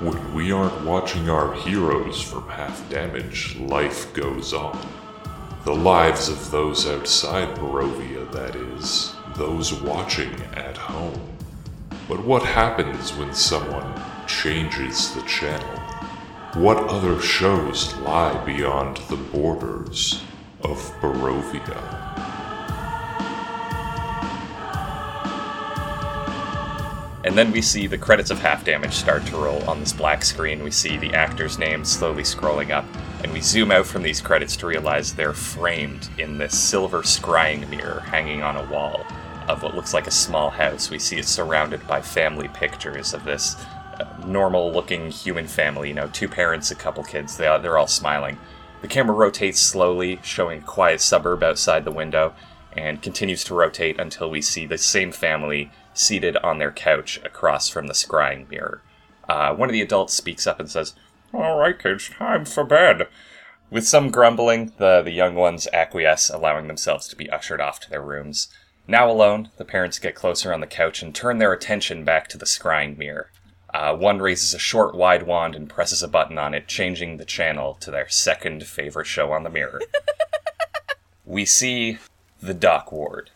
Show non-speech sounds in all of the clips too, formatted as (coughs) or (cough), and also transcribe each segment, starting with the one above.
When we aren't watching our heroes from half damage, life goes on. The lives of those outside Barovia, that is, those watching at home. But what happens when someone changes the channel? What other shows lie beyond the borders of Barovia? And then we see the credits of Half Damage start to roll on this black screen. We see the actors' names slowly scrolling up, and we zoom out from these credits to realize they're framed in this silver scrying mirror hanging on a wall of what looks like a small house. We see it surrounded by family pictures of this uh, normal looking human family, you know, two parents, a couple kids. They, they're all smiling. The camera rotates slowly, showing a quiet suburb outside the window, and continues to rotate until we see the same family seated on their couch across from the scrying mirror. Uh, one of the adults speaks up and says, All right, kids, time for bed. With some grumbling, the, the young ones acquiesce, allowing themselves to be ushered off to their rooms. Now alone, the parents get closer on the couch and turn their attention back to the scrying mirror. Uh, one raises a short, wide wand and presses a button on it, changing the channel to their second favorite show on the mirror. (laughs) we see the dock ward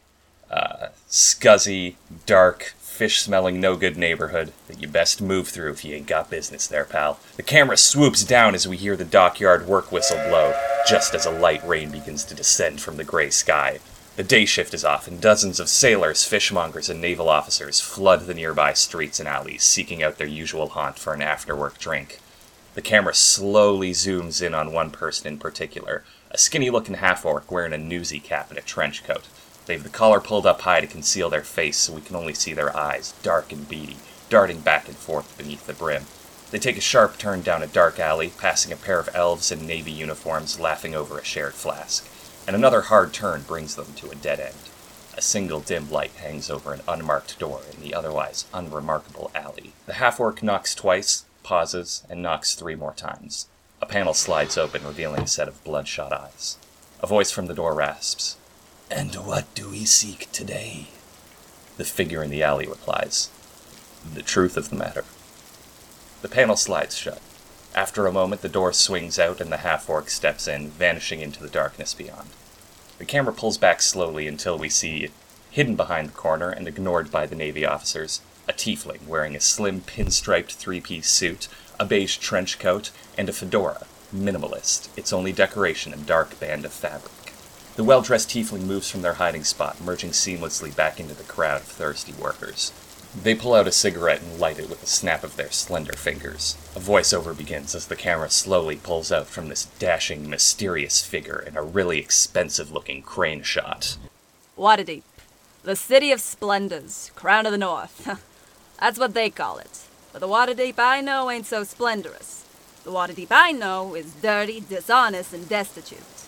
uh, scuzzy, dark, fish smelling, no good neighborhood that you best move through if you ain't got business there, pal. The camera swoops down as we hear the dockyard work whistle blow, just as a light rain begins to descend from the gray sky. The day shift is off, and dozens of sailors, fishmongers, and naval officers flood the nearby streets and alleys, seeking out their usual haunt for an after work drink. The camera slowly zooms in on one person in particular, a skinny looking half orc wearing a newsy cap and a trench coat. They have the collar pulled up high to conceal their face so we can only see their eyes, dark and beady, darting back and forth beneath the brim. They take a sharp turn down a dark alley, passing a pair of elves in navy uniforms laughing over a shared flask. And another hard turn brings them to a dead end. A single dim light hangs over an unmarked door in the otherwise unremarkable alley. The half orc knocks twice, pauses, and knocks three more times. A panel slides open, revealing a set of bloodshot eyes. A voice from the door rasps, and what do we seek today? The figure in the alley replies, The truth of the matter. The panel slides shut. After a moment, the door swings out and the half orc steps in, vanishing into the darkness beyond. The camera pulls back slowly until we see, hidden behind the corner and ignored by the Navy officers, a tiefling wearing a slim pinstriped three piece suit, a beige trench coat, and a fedora, minimalist, its only decoration a dark band of fabric. The well dressed tiefling moves from their hiding spot, merging seamlessly back into the crowd of thirsty workers. They pull out a cigarette and light it with a snap of their slender fingers. A voiceover begins as the camera slowly pulls out from this dashing, mysterious figure in a really expensive looking crane shot. Waterdeep, the city of splendors, crown of the north. (laughs) That's what they call it. But the Waterdeep I know ain't so splendorous. The Waterdeep I know is dirty, dishonest, and destitute.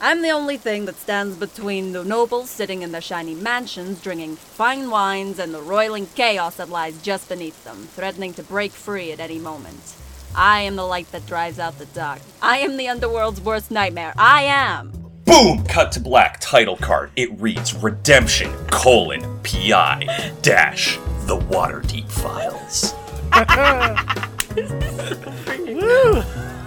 I'm the only thing that stands between the nobles sitting in their shiny mansions, drinking fine wines, and the roiling chaos that lies just beneath them, threatening to break free at any moment. I am the light that drives out the dark. I am the underworld's worst nightmare. I am! Boom! Cut to black title card. It reads Redemption, colon, PI, dash, the Waterdeep Files. (laughs) (laughs)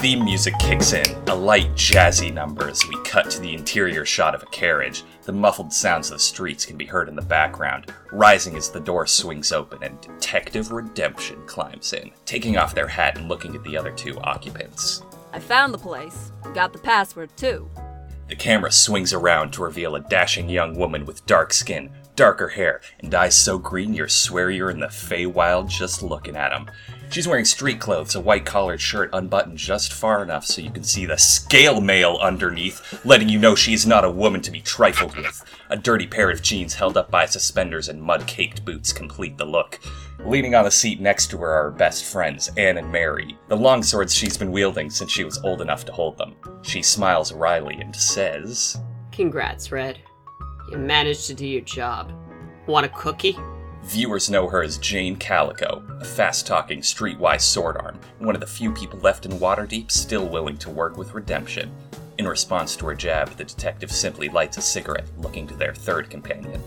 theme music kicks in, a light, jazzy number as we cut to the interior shot of a carriage. The muffled sounds of the streets can be heard in the background, rising as the door swings open and Detective Redemption climbs in, taking off their hat and looking at the other two occupants. I found the place. Got the password, too. The camera swings around to reveal a dashing young woman with dark skin, darker hair, and eyes so green you swear you're in the Feywild just looking at them. She's wearing street clothes, a white collared shirt unbuttoned just far enough so you can see the scale mail underneath, letting you know she's not a woman to be trifled with. A dirty pair of jeans held up by suspenders and mud caked boots complete the look. Leaning on the seat next to her are her best friends, Anne and Mary, the long swords she's been wielding since she was old enough to hold them. She smiles wryly and says, Congrats, Red. You managed to do your job. Want a cookie? Viewers know her as Jane Calico, a fast talking, streetwise sword arm, one of the few people left in Waterdeep still willing to work with Redemption. In response to her jab, the detective simply lights a cigarette, looking to their third companion.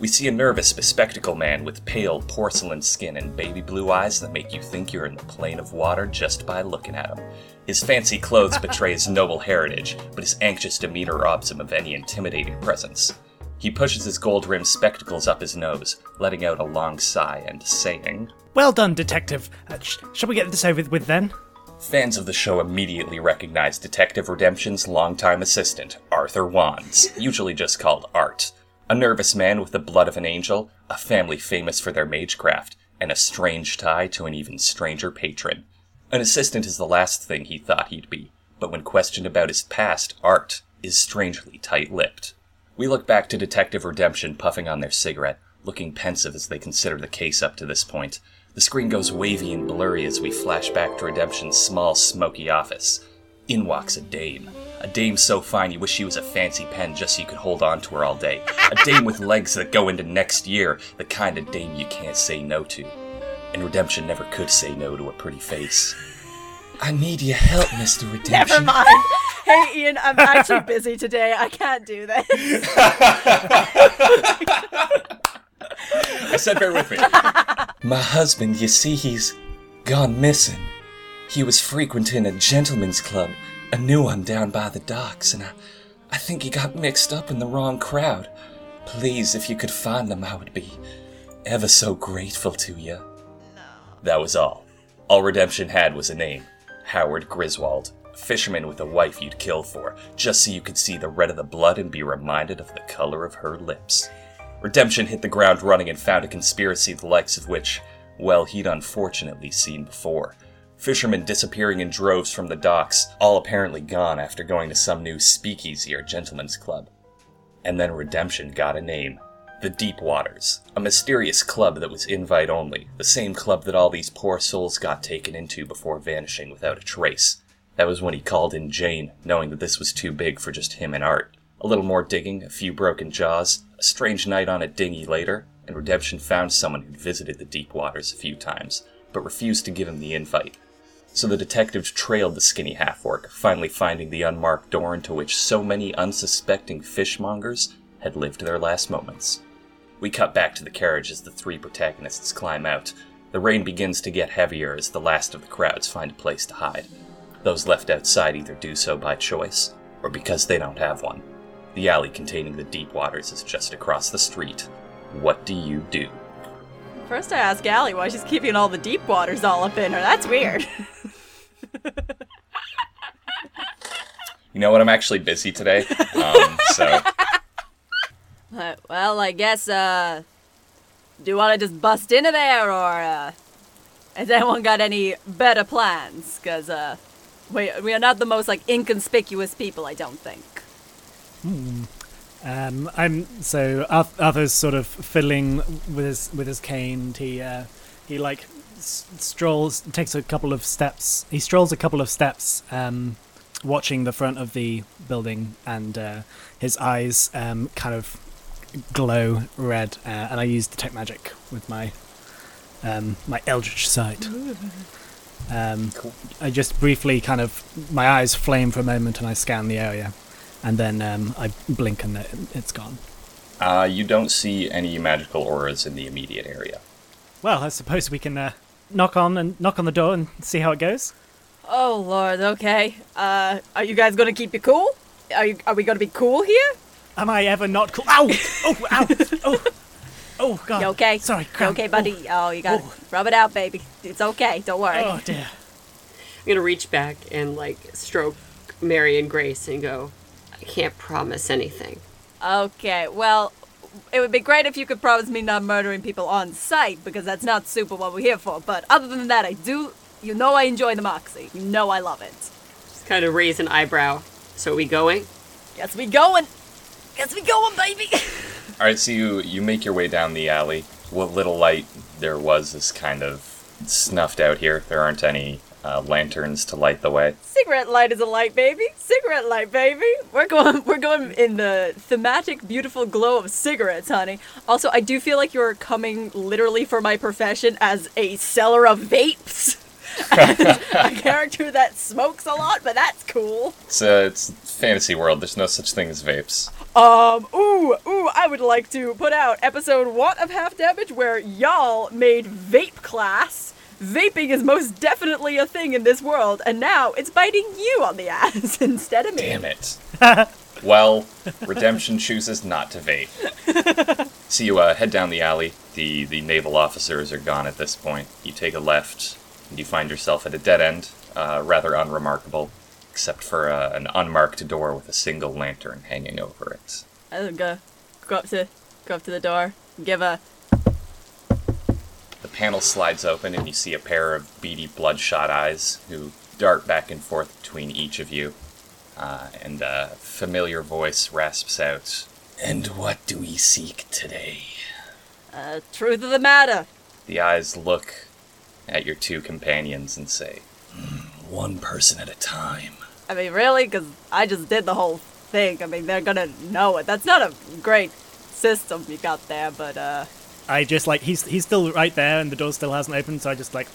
We see a nervous, bespectacled man with pale porcelain skin and baby blue eyes that make you think you're in the plane of water just by looking at him. His fancy clothes (laughs) betray his noble heritage, but his anxious demeanor robs him of any intimidating presence. He pushes his gold rimmed spectacles up his nose, letting out a long sigh and saying, Well done, Detective. Uh, sh- shall we get this over with then? Fans of the show immediately recognize Detective Redemption's longtime assistant, Arthur Wands, usually just called Art. A nervous man with the blood of an angel, a family famous for their magecraft, and a strange tie to an even stranger patron. An assistant is the last thing he thought he'd be, but when questioned about his past, Art is strangely tight lipped. We look back to Detective Redemption puffing on their cigarette, looking pensive as they consider the case up to this point. The screen goes wavy and blurry as we flash back to Redemption's small, smoky office. In walks a dame. A dame so fine you wish she was a fancy pen just so you could hold on to her all day. A dame with legs that go into next year, the kind of dame you can't say no to. And Redemption never could say no to a pretty face. I need your help, Mr. Redemption. Never mind. (laughs) Hey, Ian, I'm actually busy today. I can't do this. I said bear with me. My husband, you see, he's gone missing. He was frequenting a gentleman's club, a new one down by the docks, and I, I think he got mixed up in the wrong crowd. Please, if you could find him, I would be ever so grateful to you. That was all. All Redemption had was a name Howard Griswold, fisherman with a wife you'd kill for, just so you could see the red of the blood and be reminded of the color of her lips. Redemption hit the ground running and found a conspiracy the likes of which, well, he'd unfortunately seen before. Fishermen disappearing in droves from the docks, all apparently gone after going to some new speakeasy or gentleman's club. And then Redemption got a name the Deep Waters, a mysterious club that was invite only, the same club that all these poor souls got taken into before vanishing without a trace. That was when he called in Jane, knowing that this was too big for just him and Art. A little more digging, a few broken jaws, a strange night on a dinghy later, and Redemption found someone who'd visited the deep waters a few times, but refused to give him the invite. So the detectives trailed the skinny half-orc, finally finding the unmarked door into which so many unsuspecting fishmongers had lived their last moments. We cut back to the carriage as the three protagonists climb out. The rain begins to get heavier as the last of the crowds find a place to hide. Those left outside either do so by choice, or because they don't have one. The alley containing the deep waters is just across the street. What do you do? First, I ask Allie why she's keeping all the deep waters all up in her. That's weird. (laughs) You know what? I'm actually busy today, um, so well, I guess, uh. Do you want to just bust into there, or, uh. Has anyone got any better plans? Because, uh. We, we are not the most, like, inconspicuous people, I don't think. Hmm. Um, I'm so Arth- Arthur's sort of fiddling with his with his cane. and He uh, he like strolls, takes a couple of steps. He strolls a couple of steps, um, watching the front of the building, and uh, his eyes um, kind of glow red. Uh, and I use detect magic with my um, my eldritch sight. Um, I just briefly kind of my eyes flame for a moment, and I scan the area, and then um, I blink, and it, it's gone. uh, you don't see any magical auras in the immediate area. Well, I suppose we can uh, knock on and knock on the door and see how it goes. oh, Lord, okay. Uh, are you guys gonna keep it cool? Are, you, are we gonna be cool here? Am I ever not cool? Ow! Oh, ow! Oh, oh, God! You okay? Sorry, You okay, buddy? Oh. oh, you gotta Oh. rub it out, baby. It's okay. Don't worry. Oh, oh dear. I'm gonna reach back and like stroke Mary and Grace and go, I can't promise anything. Okay, well, it would be great if you could promise me not murdering people on sight, because that's not super what we're here for. But other than that, I do. You know I enjoy the moxie. You know I love it. Just kind of raise an eyebrow. So are we going? Yes, we going. Guess we going, baby. All right, so you you make your way down the alley. What little light there was is kind of snuffed out here. There aren't any uh, lanterns to light the way. Cigarette light is a light, baby. Cigarette light, baby. We're going. (laughs) We're going in the thematic, beautiful glow of cigarettes, honey. Also, I do feel like you're coming literally for my profession as a seller of vapes. (laughs) (laughs) a character that smokes a lot, but that's cool. It's uh, it's fantasy world. There's no such thing as vapes. Um, ooh, ooh, I would like to put out episode one of Half Damage where y'all made vape class. Vaping is most definitely a thing in this world, and now it's biting you on the (laughs) ass instead of me. Damn it. (laughs) well, Redemption chooses not to vape. So you uh, head down the alley. The the naval officers are gone at this point. You take a left, and you find yourself at a dead end. Uh, rather unremarkable, except for uh, an unmarked door with a single lantern hanging over it. I'll go, go up to, go up to the door, give a, The panel slides open, and you see a pair of beady, bloodshot eyes who dart back and forth between each of you. Uh, and a familiar voice rasps out, And what do we seek today? uh, truth of the matter. The eyes look at your two companions and say, "Hmm, One person at a time. I mean, really? Because I just did the whole thing. I mean, they're gonna know it. That's not a great system you got there, but, uh, I just like he's he's still right there, and the door still hasn't opened. So I just like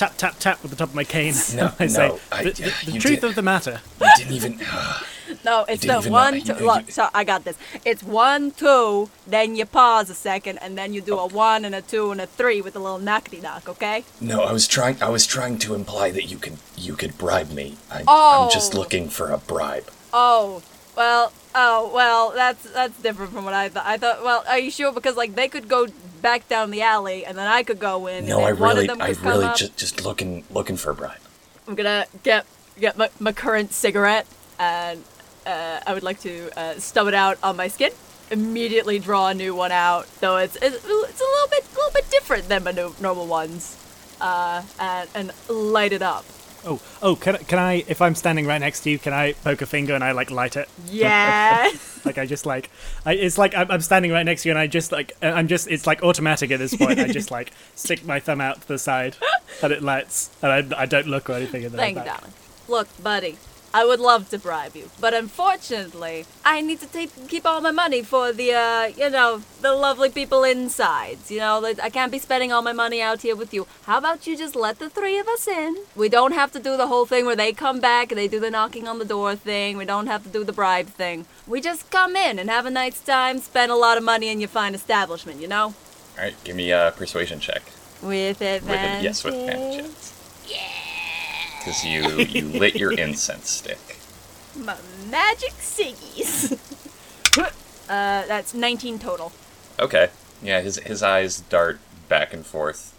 tap tap tap with the top of my cane. No, (laughs) I say I- the, the- the you truth did- of the matter. You didn't even. (laughs) Ah, no, it's the one, know- two, you- look, you- so I got this. It's one, two, then you pause a second, and then you do a one and a two and a three with a little knockety knock, okay? no, I was trying. I was trying to imply that you could you could bribe me. I, Oh. I'm just oh. looking for a bribe. Oh, well, oh, well, that's that's different from what I thought. I thought, well, are you sure? Because like they could go back down the alley, and then I could go in. No, I really, I really just just looking looking for a bribe. I'm gonna get get my, my current cigarette, and uh, I would like to uh, stub it out on my skin. Immediately draw a new one out, though it's it's, it's a little bit a little bit different than my no, normal ones. Uh, and and light it up. Oh oh, can I- can I? If I'm standing right next to you, can I poke a finger and I like light it? Yes. (laughs) Like I just like, I, it's like I'm, I'm standing right next to you, and I just like, uh, I'm just, it's like automatic at this point. I just like (laughs) stick my thumb out to the side, and it lights, and I, I don't look or anything. And then I'm Thank you, darling. Look, buddy, I would love to bribe you, but unfortunately, I need to take keep all my money for the, uh, you know, the lovely people inside. You know, I can't be spending all my money out here with you. How about you just let the three of us in? We don't have to do the whole thing where they come back and they do the knocking on the door thing. We don't have to do the bribe thing. We just come in and have a nice time, spend a lot of money in your fine establishment. You know, All right, give me a persuasion check. with advantage. With an, yes, with advantage. Because you you lit your (laughs) incense stick. My magic ciggies. (laughs) uh, that's 19 total. Okay. Yeah, his his eyes dart back and forth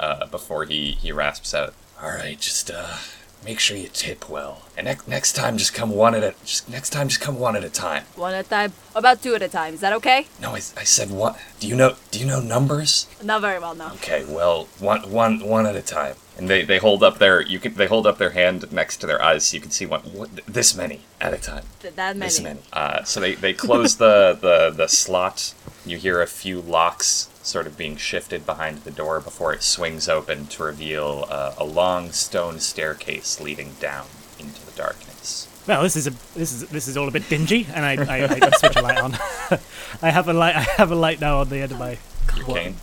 uh, before he he rasps out. All right, just uh, make sure you tip well, and next next time just come one at a just next time just come one at a time. One at a time. About two at a time. Is that okay? No, I, I said one. Do you know do you know numbers? Not very well, no. Okay, well one one one at a time. And they, they hold up their you can they hold up their hand next to their eyes so you can see one what, this many at a time. Th- that many. This many. Uh, so they, they close the, the, the slot. You hear a few locks sort of being shifted behind the door before it swings open to reveal uh, a long stone staircase leading down into the darkness. Well, this is a this is this is all a bit dingy, and I I, I, switch a light on. (laughs) I have a light. I have a light now on the end of my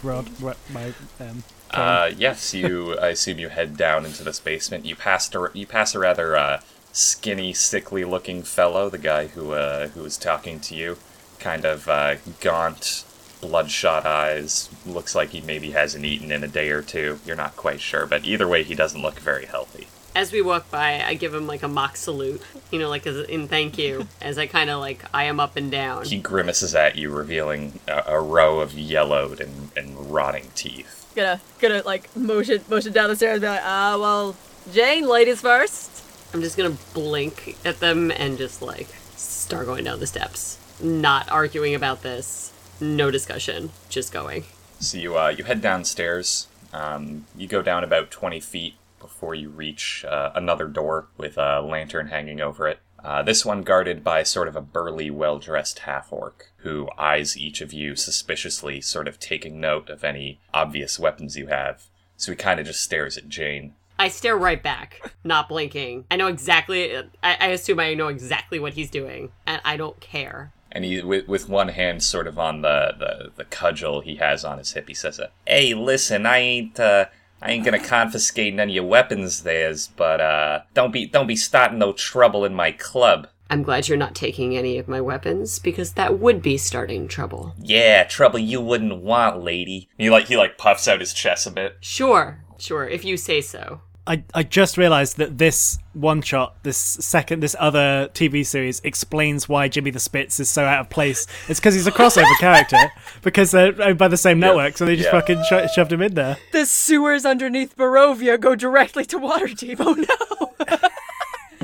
rod. ro- My um. Uh, yes, you. (laughs) I assume you head down into this basement. You pass a, you pass a rather uh, skinny, sickly-looking fellow, the guy who uh, who was talking to you, kind of uh, gaunt, bloodshot eyes. Looks like he maybe hasn't eaten in a day or two. You're not quite sure, but either way, he doesn't look very healthy. As we walk by, I give him like a mock salute, you know, like as in thank you, as I kind of like eye him up and down. He grimaces at you, revealing a, a row of yellowed and, and rotting teeth. Gonna gonna like motion motion down the stairs and be like, ah, well, Jane, ladies first. I'm just gonna blink at them and just like start going down the steps, not arguing about this, no discussion, just going. So you uh, you head downstairs. Um, you go down about twenty feet before you reach uh, another door with a lantern hanging over it. Uh, this one guarded by sort of a burly, well-dressed half-orc who eyes each of you suspiciously, sort of taking note of any obvious weapons you have. So he kind of just stares at Jane. I stare right back, not blinking. I know exactly. I, I assume I know exactly what he's doing, and I don't care. And he, with, with one hand sort of on the, the, the cudgel he has on his hip, he says, "Hey, listen, I ain't, uh, I ain't gonna confiscate none of your weapons, there's, but uh, don't be don't be starting no trouble in my club. I'm glad you're not taking any of my weapons because that would be starting trouble. Yeah, trouble you wouldn't want, lady. He like he like puffs out his chest a bit. Sure, sure, if you say so. I, I just realized that this one shot, this second, this other TV series explains why Jimmy the Spitz is so out of place. It's because he's a crossover (laughs) character because they're owned by the same network, so they just Yeah. fucking sho- shoved him in there. The sewers underneath Barovia go directly to Waterdeep. Oh no!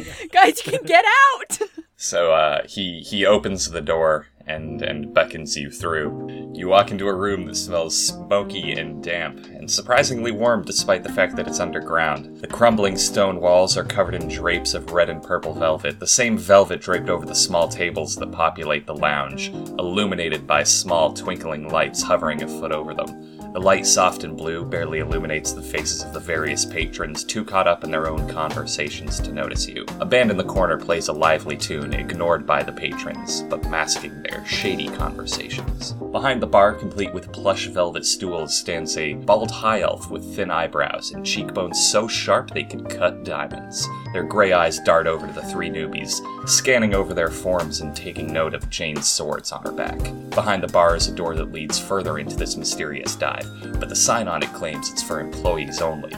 (laughs) Guys, you can get out! So uh, he he opens the door and and beckons you through. You walk into a room that smells smoky and damp, and surprisingly warm despite the fact that it's underground. The crumbling stone walls are covered in drapes of red and purple velvet, the same velvet draped over the small tables that populate the lounge, illuminated by small twinkling lights hovering a foot over them. The light, soft and blue, barely illuminates the faces of the various patrons, too caught up in their own conversations to notice you. A band in the corner plays a lively tune, ignored by the patrons, but masking their shady conversations. Behind the bar, complete with plush velvet stools, stands a bald high elf with thin eyebrows and cheekbones so sharp they could cut diamonds. Their gray eyes dart over to the three newbies, scanning over their forms and taking note of Jane's swords on her back. Behind the bar is a door that leads further into this mysterious dive, but the sign on it claims it's for employees only.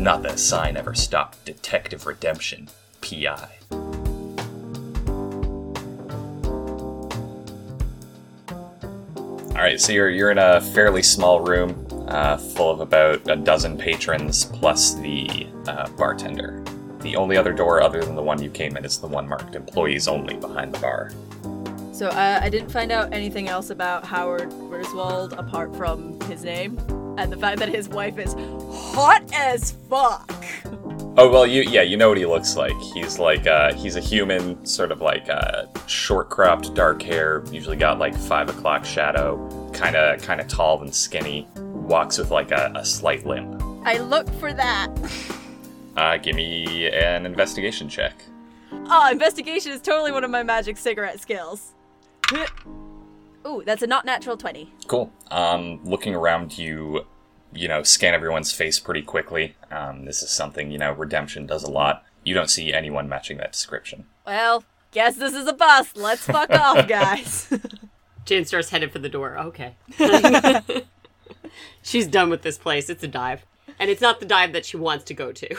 Not that a sign ever stopped Detective Redemption, PI. Alright, so you're, you're in a fairly small room uh, full of about a dozen patrons plus the uh, bartender. The only other door other than the one you came in is the one marked employees only behind the bar. So uh, I didn't find out anything else about Howard Griswold apart from his name and the fact that his wife is hot as fuck. Oh well, you yeah, you know what he looks like. He's like uh, he's a human, sort of like uh, short cropped, dark hair. Usually got like five o'clock shadow. Kind of kind of tall and skinny. Walks with like a, a slight limp. I look for that. (laughs) Uh, give me an investigation check. Oh, investigation is totally one of my magic cigarette skills. Ooh, that's a not natural 20. Cool. Um, looking around you, you know, scan everyone's face pretty quickly. Um, this is something you know Redemption does a lot. You don't see anyone matching that description. Well, guess this is a bust. Let's fuck off, (laughs) guys. Jane starts headed for the door. Okay. (laughs) She's done with this place. It's a dive. And it's not the dive that she wants to go to.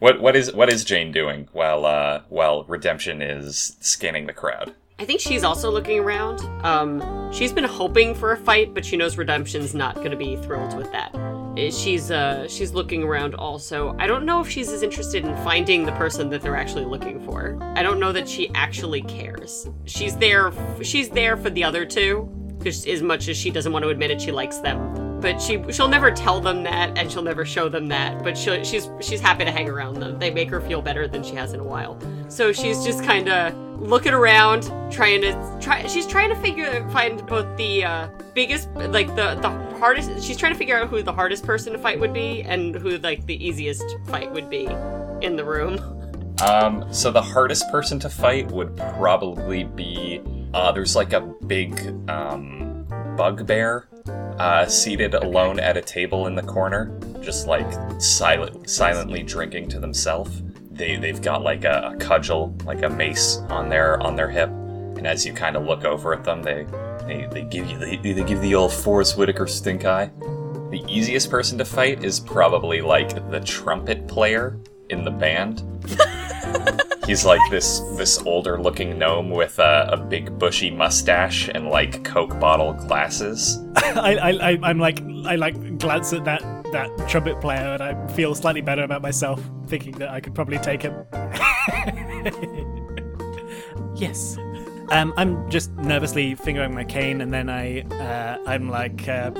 What what is what is Jane doing while uh, while Redemption is scanning the crowd? I think she's also looking around. Um, she's been hoping for a fight, but she knows Redemption's not going to be thrilled with that. Uh, She's uh, she's looking around also. I don't know if she's as interested in finding the person that they're actually looking for. I don't know that she actually cares. She's there. She's there for the other two, because as much as she doesn't want to admit it, she likes them. But she she'll never tell them that, and she'll never show them that. But she she's she's happy to hang around them. They make her feel better than she has in a while. So she's just kind of looking around, trying to try. She's trying to figure find both the uh, biggest, like the the hardest. She's trying to figure out who the hardest person to fight would be, and who like the easiest fight would be in the room. (laughs) Um, so the hardest person to fight would probably be uh, there's like a big um, bugbear uh, seated alone at a table in the corner, just like silent, silently drinking to themselves. They they've got like a, a cudgel, like a mace on their on their hip, and as you kind of look over at them, they they, they give you the they give the old Forest Whitaker stink eye. The easiest person to fight is probably like the trumpet player in the band. (laughs) He's like this this older looking gnome with a, a big bushy mustache and like Coke bottle glasses. (laughs) I, I, I, I'm like, I like glance at that that trumpet player, and I feel slightly better about myself, thinking that I could probably take him. (laughs) yes. Um, I'm just nervously fingering my cane, and then I, uh, I'm like, uh,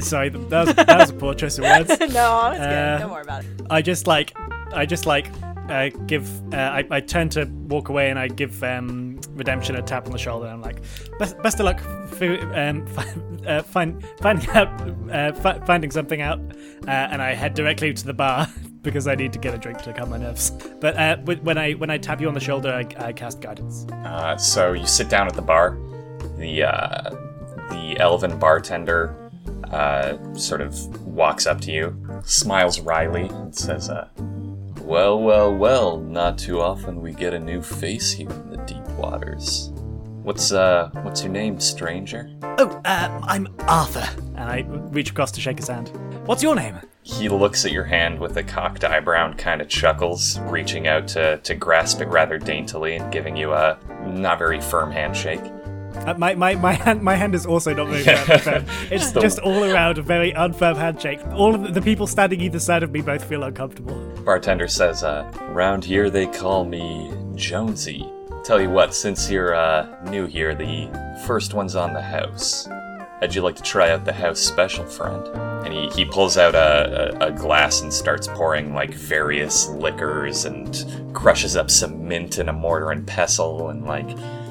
sorry, that was, that was a poor choice of words. (laughs) no, it's Uh, good. Don't worry about it. I just like, I just like, uh, give. Uh, I, I turn to walk away, and I give um, Redemption a tap on the shoulder. I'm like, best, best of luck, um, (laughs) uh, find, finding out, uh, fi- finding something out, uh, and I head directly to the bar (laughs) because I need to get a drink to calm my nerves. But uh, when I when I tap you on the shoulder, I, I cast guidance. Uh, so you sit down at the bar. The the elven bartender sort of walks up to you smiles wryly and says, Well, well, well, not too often we get a new face here in the deep waters. What's, uh, what's your name, stranger? Oh, uh, I'm Arthur. And I reach across to shake his hand. What's your name? He looks at your hand with a cocked eyebrow and kind of chuckles, reaching out to, to grasp it rather daintily and giving you a not very firm handshake. Uh, my, my, my hand my hand is also not very firm. (laughs) it's The- just all around a very unfirm handshake. All of the, the people standing either side of me both feel uncomfortable. Bartender says, uh, Round here they call me Jonesy. Tell you what, since you're, uh, new here, the first one's on the house. How'd you like to try out the house special, friend? And he, he pulls out a, a, a glass and starts pouring, like, various liquors and crushes up some mint in a mortar and pestle and, like,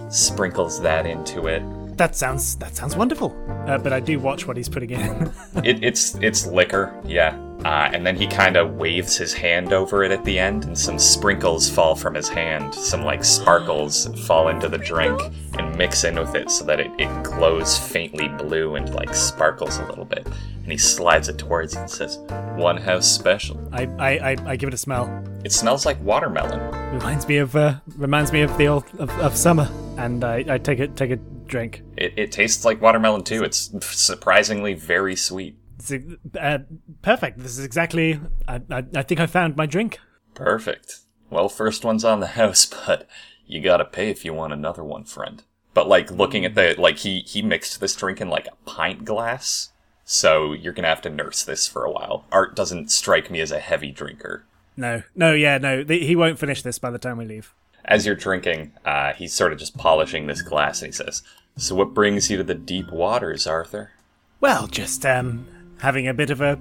sprinkles that into it. That sounds that sounds wonderful. Uh, but I do watch what he's putting in. (laughs) It, it's it's liquor, yeah. Uh, and then he kind of waves his hand over it at the end, and some sprinkles fall from his hand. Some like sparkles fall into the drink and mix in with it so that it, it glows faintly blue and like sparkles a little bit. And he slides it towards you and says, "One house special." I, I, I, I give it a smell. It smells like watermelon. Reminds me of uh, reminds me of the old of, of summer. And I, I take it take a drink. It, it tastes like watermelon too. It's surprisingly very sweet. It's, uh, perfect. This is exactly. I, I, I think I found my drink. Perfect. Well, first one's on the (laughs) house, but you gotta pay if you want another one, friend. But like looking at the like he he mixed this drink in like a pint glass, so you're gonna have to nurse this for a while. Art doesn't strike me as a heavy drinker. No, no, yeah, no. The, he won't finish this by the time we leave. As you're drinking, uh, he's sort of just polishing this glass, and he says, "So what brings you to the deep waters, Arthur?" Well, just um, having a bit of a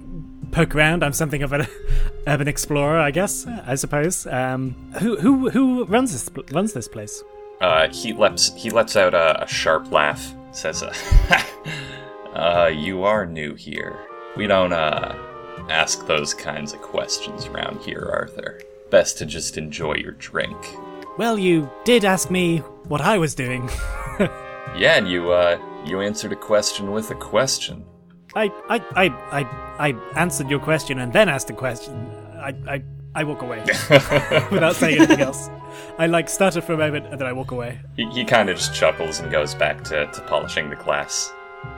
poke around. I'm something of an (laughs) urban explorer, I guess. I suppose. Um, who who who runs this runs this place? Uh, he lets he lets out a, a sharp laugh. Says, uh, (laughs) "Uh, you are new here. We don't uh ask those kinds of questions around here, Arthur. Best to just enjoy your drink." Well, you did ask me what I was doing. (laughs) Yeah, and you uh you answered a question with a question. I I I I, I answered your question and then asked a question. I I, I walk away (laughs) without saying anything else. I like stutter for a moment and then I walk away. He, he kind of just chuckles and goes back to, to polishing the glass.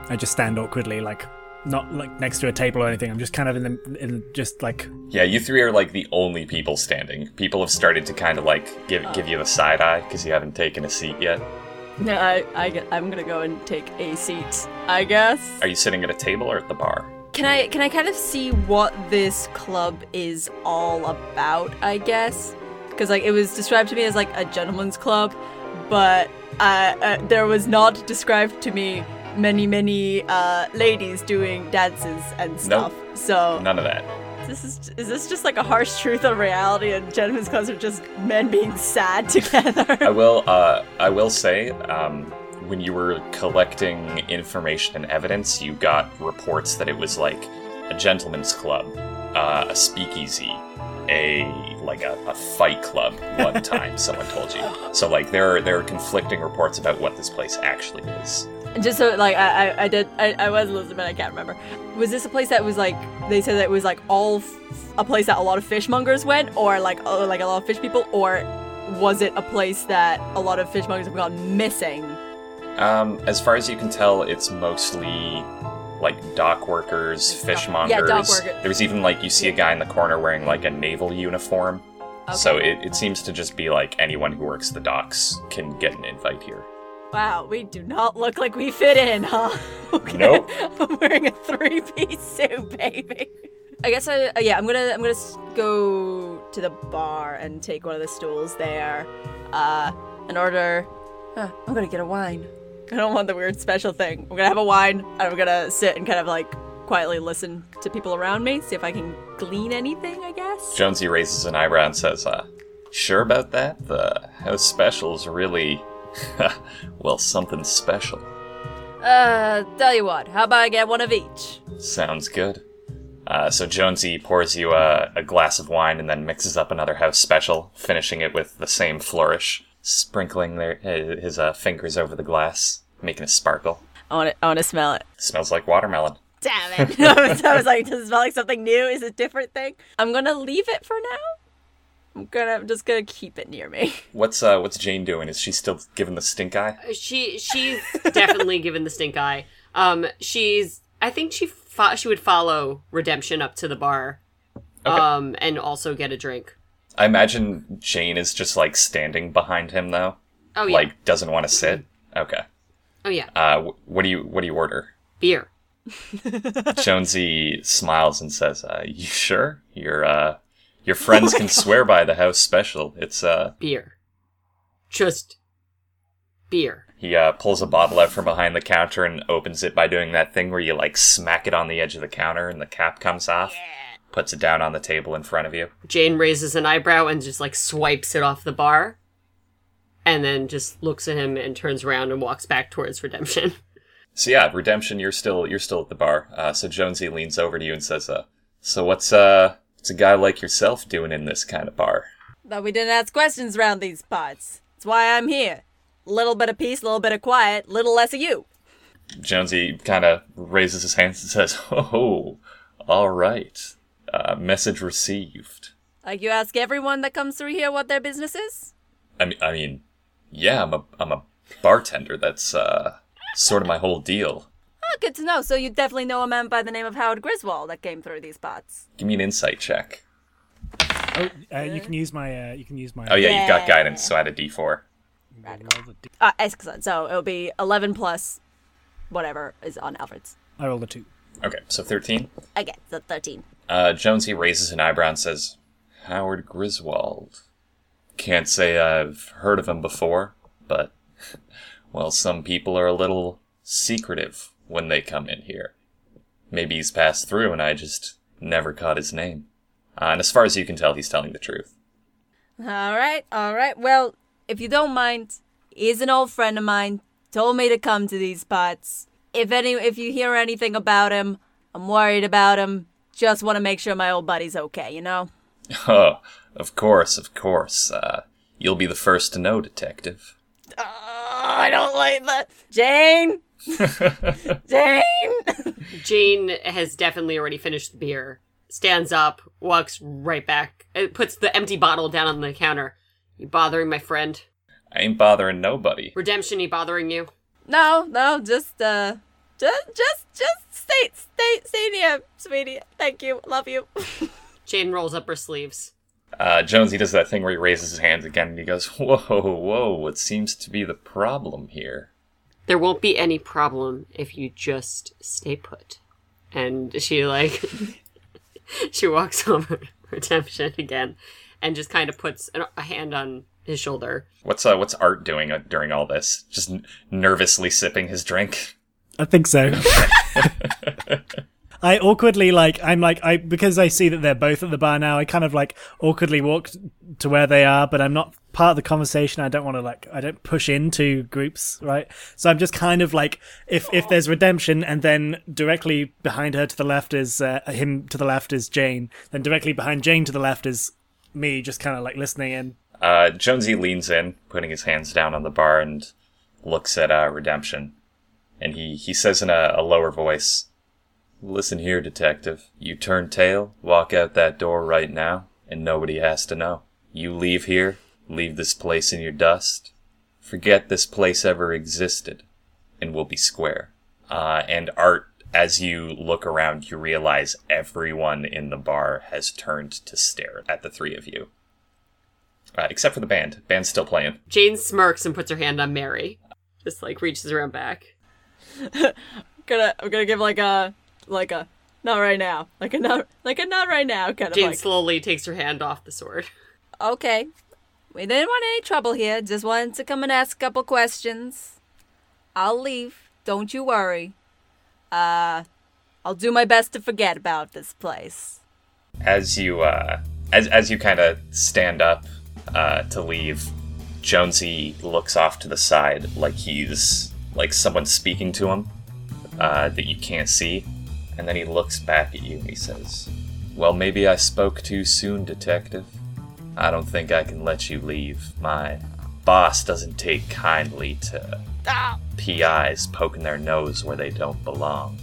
I just stand awkwardly, like not like next to a table or anything. I'm just kind of in the in just like Yeah, you three are like the only people standing. People have started to kind of like give give you the side eye because you haven't taken a seat yet. No, I, I, I'm gonna go and take a seat, I guess. Are you sitting at a table or at the bar? Can I can I kind of see what this club is all about? I guess because like it was described to me as like a gentleman's club, but uh, uh, there was not described to me many many uh, ladies doing dances and stuff. So None of that. this is is this just like a harsh truth of reality, and gentlemen's clubs are just men being sad (laughs) together? I will uh I will say um when you were collecting information and evidence, you got reports that it was like a gentleman's club, uh, a speakeasy, a like a, a fight club one (laughs) time someone told you. So like there are there are conflicting reports about what this place actually is. Just so like I I, I did I, I was listening but I can't remember. Was this a place that was like they said that it was like all f- a place that a lot of fishmongers went or like uh, like a lot of fish people or was it a place that a lot of fishmongers have gone missing? Um, as far as you can tell, it's mostly like dock workers, fishmongers. Yeah, dock worker- There's even like you see a guy in the corner wearing like a naval uniform. Okay. So it, it seems to just be like anyone who works the docks can get an invite here. Wow, we do not look like we fit in, huh? (laughs) Okay. Nope. (laughs) I'm wearing a three-piece suit, baby. I guess I uh, yeah, I'm gonna I'm gonna go to the bar and take one of the stools there, uh, in order. Uh, I'm gonna get a wine. I don't want the weird special thing. I'm gonna have a wine. and I'm gonna sit and kind of like quietly listen to people around me, see if I can glean anything. I guess. Jonesy raises an eyebrow and says, uh, sure about that? The house special's really, (laughs) well, something special. Uh, tell you what. How about I get one of each? Sounds good. Uh, so Jonesy pours you a, a glass of wine and then mixes up another house special, finishing it with the same flourish, sprinkling their, his uh, fingers over the glass, making it sparkle. I want to I want to smell it. Smells like watermelon. Damn it. (laughs) I, was, I was (laughs) like, does it smell like something new? Is it a different thing? I'm gonna leave it for now. I'm gonna I'm just gonna keep it near me. (laughs) What's uh what's Jane doing? Is she still giving the stink eye? She she's definitely (laughs) given the stink eye. Um, she's I think she fo- she would follow Redemption up to the bar, Okay. um, and also get a drink. I imagine Jane is just like standing behind him though. Oh yeah, Like doesn't want to sit. Okay. oh yeah, Uh, wh- what do you what do you order? beer. (laughs) Jonesy smiles and says, uh, "You sure? Your uh, your friends (laughs) can swear by the house special. It's uh." beer. Just beer. He uh, pulls a bottle out from behind the counter and opens it by doing that thing where you like smack it on the edge of the counter and the cap comes off. Yeah. Puts it down on the table in front of you. Jane raises an eyebrow and just like swipes it off the bar, and then just looks at him and turns around and walks back towards Redemption. (laughs) So yeah, redemption. You're still you're still at the bar. Uh, so Jonesy leans over to you and says, uh, "So what's uh what's a guy like yourself doing in this kind of bar?" Thought we didn't ask questions around these parts. That's why I'm here. Little bit of peace, a little bit of quiet, little less of you. Jonesy kind of raises his hands and says, (laughs) "Oh, all right. Uh, message received." Like you ask everyone that comes through here what their business is? I mean, I mean, yeah, I'm a I'm a bartender. That's uh sort of my whole deal. Oh, good to know. So you definitely know a man by the name of Howard Griswold that came through these parts. Give me an insight check. Oh, uh, you can use my. Uh, you can use my. Oh yeah, you've got guidance, so add a D4. roll Uh, excellent. So it'll be 11 plus whatever is on Alfred's. I rolled a two. Okay, so 13. Again, so 13. Uh, Jonesy raises an eyebrow and says, Howard Griswold. Can't say I've heard of him before, but, (laughs) well, some people are a little secretive when they come in here. Maybe he's passed through and I just never caught his name. Uh, and as far as you can tell, he's telling the truth. All right, all right. Well, if you don't mind, he's an old friend of mine. Told me to come to these parts. If any, if you hear anything about him, I'm worried about him. Just want to make sure my old buddy's okay. You know. (laughs) Oh, of course, of course. Uh, you'll be the first to know, Detective. Oh, I don't like that. Jane. (laughs) Jane. Jane has definitely already finished the beer. Stands up, walks right back, uh, puts the empty bottle down on the counter. You bothering my friend? I ain't bothering nobody. Redemption, he bothering you? no, no, just uh, just, just, just stay, stay, stay near, sweetie. Thank you. Love you. (laughs) Jane rolls up her sleeves. Uh, Jonesy does that thing where he raises his hands again and he goes, Whoa, whoa, what seems to be the problem here? There won't be any problem if you just stay put. And she like (laughs) she walks (laughs) over to Redemption again and just kind of puts an- a hand on his shoulder. What's uh, what's Art doing uh, during all this? Just n- nervously sipping his drink. I think so. (laughs) I awkwardly like I'm like I because I see that they're both at the bar now. I kind of like awkwardly walk to where they are, but I'm not part of the conversation. I don't want to like I don't push into groups, right? So I'm just kind of like if if there's redemption, and then directly behind her to the left is uh, him to the left is Jane, then directly behind Jane to the left is me, just kind of like listening in. Uh, Jonesy leans in, putting his hands down on the bar, and looks at uh, Redemption. And he, he says in a, a lower voice, Listen here, detective. You turn tail, walk out that door right now, and nobody has to know. You leave here, leave this place in your dust, forget this place ever existed, and we'll be square. Uh, and Art, as you look around, you realize everyone in the bar has turned to stare at the three of you. Uh, except for the band. Band's still playing. Jane smirks and puts her hand on Mary. Just like reaches around back. (laughs) gonna, I'm gonna give like a, like a, not right now, like a not, like a not right now kind of Jane like. slowly takes her hand off the sword. Okay. We didn't want any trouble here. Just wanted to come and ask a couple questions. I'll leave. Don't you worry. Uh, I'll do my best to forget about this place. As you uh, as as you kind of stand up uh, to leave, Jonesy looks off to the side like he's like someone speaking to him uh, that you can't see, and then he looks back at you and he says, "Well, maybe I spoke too soon, detective. I don't think I can let you leave. My boss doesn't take kindly to PIs poking their nose where they don't belong.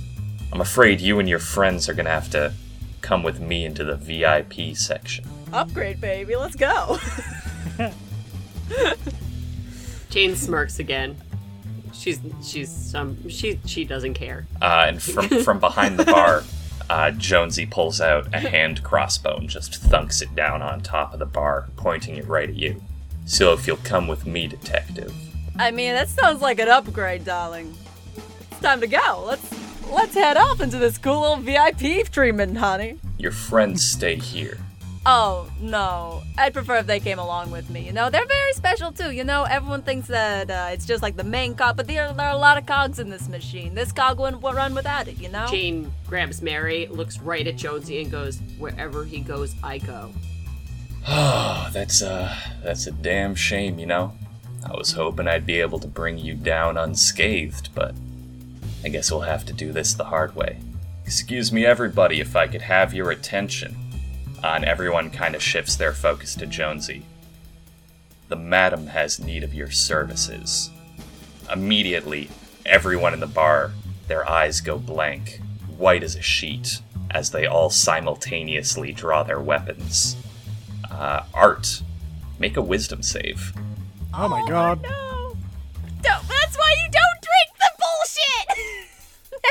I'm afraid you and your friends are gonna have to come with me into the VIP section. Upgrade, baby. Let's go. (laughs) (laughs) Jane smirks again. She's she's um she she doesn't care. Uh, and from from behind the bar, (laughs) uh, Jonesy pulls out a hand crossbow and just thunks it down on top of the bar, pointing it right at you. So if you'll come with me, detective. I mean, that sounds like an upgrade, darling. It's time to go. Let's let's head off into this cool little VIP treatment, honey. Your friends stay here. Oh, no. I'd prefer if they came along with me. You know, they're very special too. You know, everyone thinks that uh, it's just like the main cog, but there, there are a lot of cogs in this machine. This cog wouldn't run without it, you know? Jane grabs Mary, looks right at Jonesy, and goes, "Wherever he goes, I go." Oh, (sighs) that's uh that's a damn shame, you know. I was hoping I'd be able to bring you down unscathed, but I guess we'll have to do this the hard way. Excuse me, everybody, if I could have your attention. And everyone kind of shifts their focus to Jonesy. The madam has need of your services. Immediately, everyone in the bar, their eyes go blank, white as a sheet, as they all simultaneously draw their weapons. Uh, Art, make a wisdom save. Oh my god. No. Don't, that's why you don't drink the bullshit! (laughs)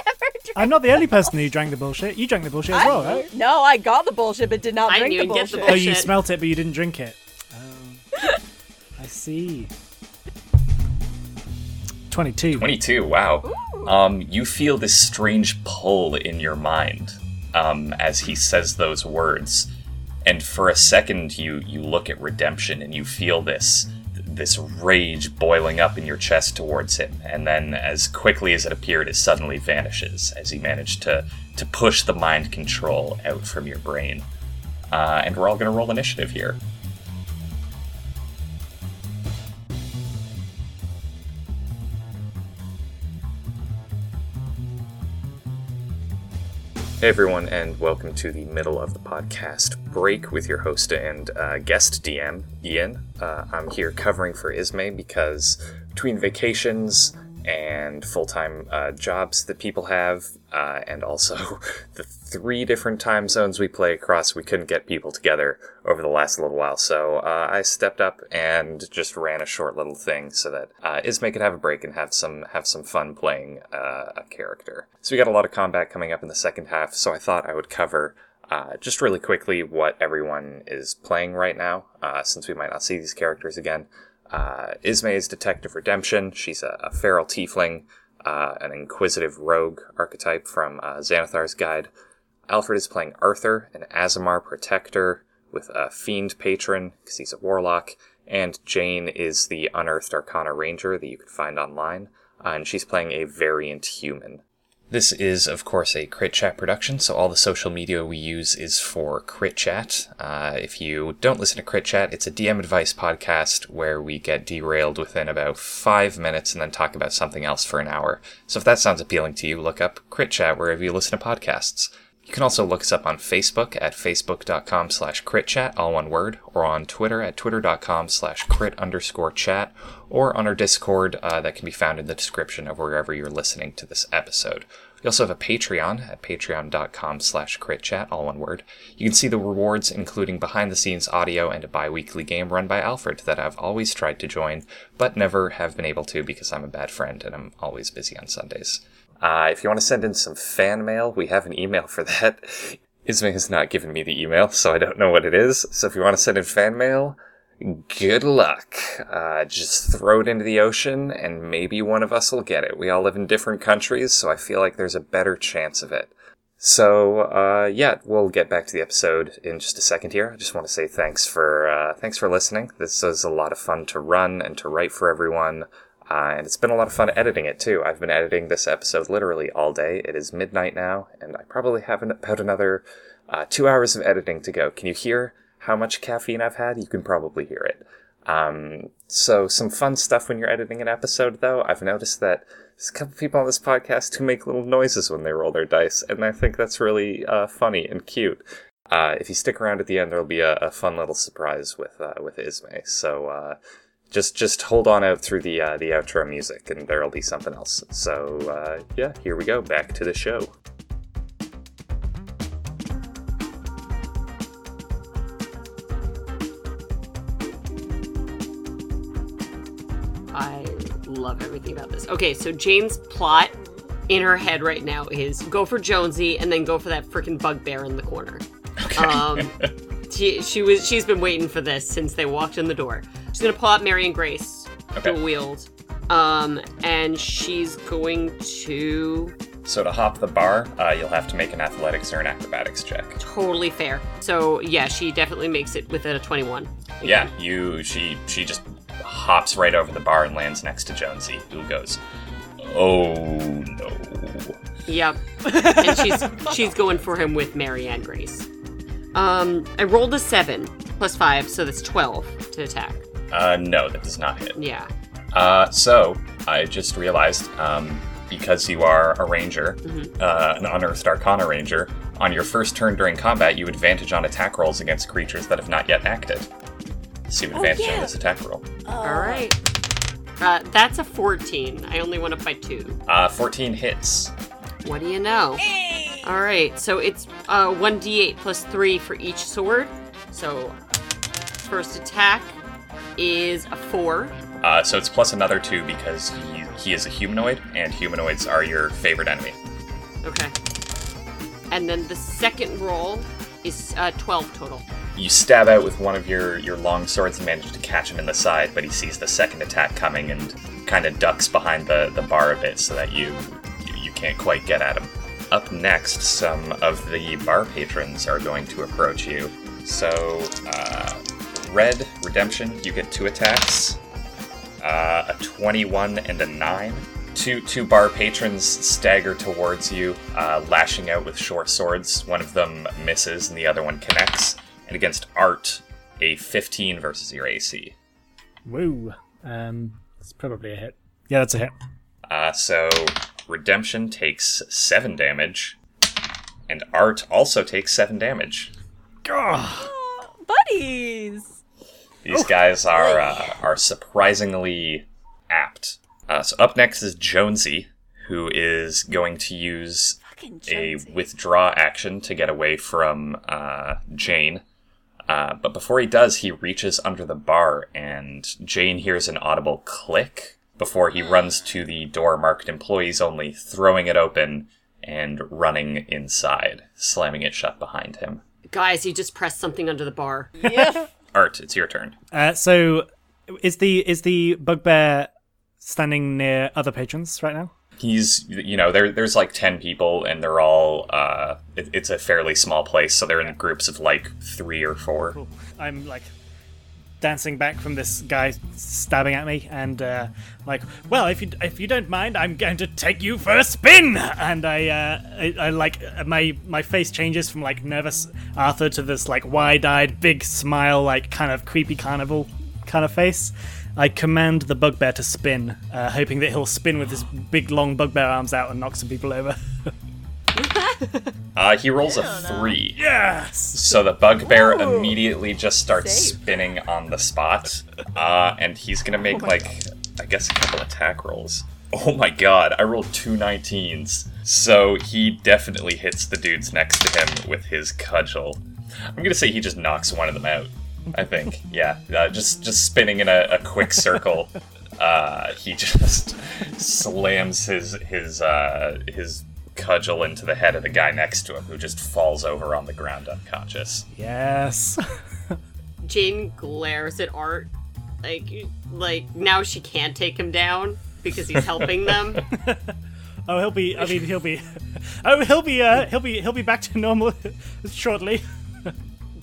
Never drink. (laughs) I'm not the only person who drank the bullshit. You drank the bullshit as well, right? No, I got the bullshit, but did not I drink knew the you'd get the bullshit. Oh, you Bullshit. smelt it, but you didn't drink it. Oh. (laughs) I see. 22. 22, wow. Um, you feel this strange pull in your mind um, as he says those words. And for a second, you, you look at redemption and you feel this this rage boiling up in your chest towards him. And then, as quickly as it appeared, it suddenly vanishes as he managed to, to push the mind control out from your brain. Uh, and we're all going to roll initiative here. Hey everyone, and welcome to the middle of the podcast break with your host and uh, guest DM, Ian. Uh, I'm here covering for Ismay because between vacations and full time uh, jobs that people have, uh, and also (laughs) the three different time zones we play across, we couldn't get people together over the last little while. So uh, I stepped up and just ran a short little thing so that uh, Ismay could have a break and have some have some fun playing uh, a character. So we got a lot of combat coming up in the second half. So I thought I would cover. Uh, just really quickly, what everyone is playing right now, uh, since we might not see these characters again. Uh, Ismay is Detective Redemption. She's a, a feral tiefling, uh, an inquisitive rogue archetype from uh, Xanathar's Guide. Alfred is playing Arthur, an Aasimar protector with a fiend patron because he's a warlock. And Jane is the Unearthed Arcana Ranger that you can find online, uh, and she's playing a variant human. This is, of course, a Crit Chat production, so all the social media we use is for Crit Chat. Uh, if you don't listen to Crit Chat, it's a DM advice podcast where we get derailed within about five minutes and then talk about something else for an hour. So if that sounds appealing to you, look up Crit Chat wherever you listen to podcasts. You can also look us up on Facebook at facebook.com slash critchat, all one word, or on Twitter at twitter.com slash crit underscore chat, or on our Discord uh, that can be found in the description of wherever you're listening to this episode. We also have a Patreon at patreon.com slash critchat, all one word. You can see the rewards, including behind-the-scenes audio and a bi-weekly game run by Alfred that I've always tried to join, but never have been able to because I'm a bad friend and I'm always busy on Sundays. Uh, if you want to send in some fan mail, we have an email for that. Ismay has not given me the email, so I don't know what it is. So if you want to send in fan mail, good luck. Uh, just throw it into the ocean, and maybe one of us will get it. We all live in different countries, so I feel like there's a better chance of it. So uh, yeah, we'll get back to the episode in just a second here. I just want to say thanks for uh, thanks for listening. This was a lot of fun to run and to write for everyone. Uh, and it's been a lot of fun editing it too. I've been editing this episode literally all day. It is midnight now, and I probably have an, about another uh, two hours of editing to go. Can you hear how much caffeine I've had? You can probably hear it. Um, so some fun stuff when you're editing an episode, though. I've noticed that there's a couple people on this podcast who make little noises when they roll their dice, and I think that's really uh, funny and cute. Uh, if you stick around at the end, there'll be a, a fun little surprise with uh, with Ismay. So uh, just just hold on out through the uh, the outro music, and there'll be something else. So uh, yeah, here we go. Back to the show. I love everything about this. Okay, so Jane's plot in her head right now is go for Jonesy and then go for that freaking bugbear in the corner. Okay. Um, (laughs) she, she was she's been waiting for this since they walked in the door. She's gonna pull out Marion Grace, Okay. dual wield, um, and she's going to So to hop the bar, uh, you'll have to make an athletics or an acrobatics check. totally fair. So yeah, she definitely makes it within a twenty-one. Yeah, you. She she just hops right over the bar and lands next to Jonesy, who goes, "Oh no." Yep. and she's (laughs) she's going for him with Marianne Grace. Um, I rolled a seven plus five, so that's twelve to attack. Uh, no, that does not hit. Yeah. Uh, so I just realized, um, because you are a ranger, uh, an unearthed arcana ranger, on your first turn during combat, you advantage on attack rolls against creatures that have not yet acted. So you advantage on yeah. this attack roll. All right. Uh, that's a fourteen. I only went up by two. Uh, 14 hits. What do you know? All right. So it's uh one d8 plus three for each sword. So first attack is a four. Uh, so it's plus another two because he, he is a humanoid, and humanoids are your favorite enemy. Okay. And then the second roll is uh, twelve total. You stab out with one of your, your long swords and manage to catch him in the side, but he sees the second attack coming and kind of ducks behind the, the bar a bit so that you, you you can't quite get at him. Up next, some of the bar patrons are going to approach you. So, uh, Red Redemption, you get two attacks, uh, a 21 and a 9. Two, two bar patrons stagger towards you, uh, lashing out with short swords. One of them misses and the other one connects. And against Art, a 15 versus your AC. Woo. Um, it's probably a hit. Yeah, that's a hit. Uh, so Redemption takes 7 damage, and Art also takes 7 damage. Oh! Buddies! These guys are uh, are surprisingly apt. Uh, so up next is Jonesy, who is going to use a withdraw action to get away from uh, Jane. Uh, but before he does, he reaches under the bar, and Jane hears an audible click before he (gasps) runs to the door marked employees only, throwing it open and running inside, slamming it shut behind him. Guys, he just pressed something under the bar. Art, it's your turn. Uh, so, is the is the bugbear standing near other patrons right now? he's you know there there's like 10 people and they're all uh it, it's a fairly small place so they're in groups of like 3 or 4 I'm like dancing back from this guy stabbing at me, and uh, like, well, if you if you don't mind, I'm going to take you for a spin. And I, uh, I, I like my my face changes from like nervous Arthur to this like wide-eyed, big smile, like kind of creepy carnival kind of face. I command the bugbear to spin, uh, hoping that he'll spin with his big long bugbear arms out and knock some people over. (laughs) (laughs) uh he rolls a 3 yes. so the bugbear Whoa. immediately just starts Safe. spinning on the spot uh and he's gonna make my like i guess a couple attack rolls oh my god i rolled two 19s so he definitely hits the dudes next to him with his cudgel i'm gonna say he just knocks one of them out I think. (laughs) Yeah, uh, just just spinning in a, a quick circle. (laughs) Uh, he just slams his his uh, his cudgel into the head of the guy next to him, who just falls over on the ground unconscious. Yes. (laughs) Jane glares at Art, like like now she can't take him down because he's helping them. (laughs) Oh, he'll be. I mean, he'll be. (laughs) Oh, he'll be. Uh, he'll be. He'll be back to normal shortly.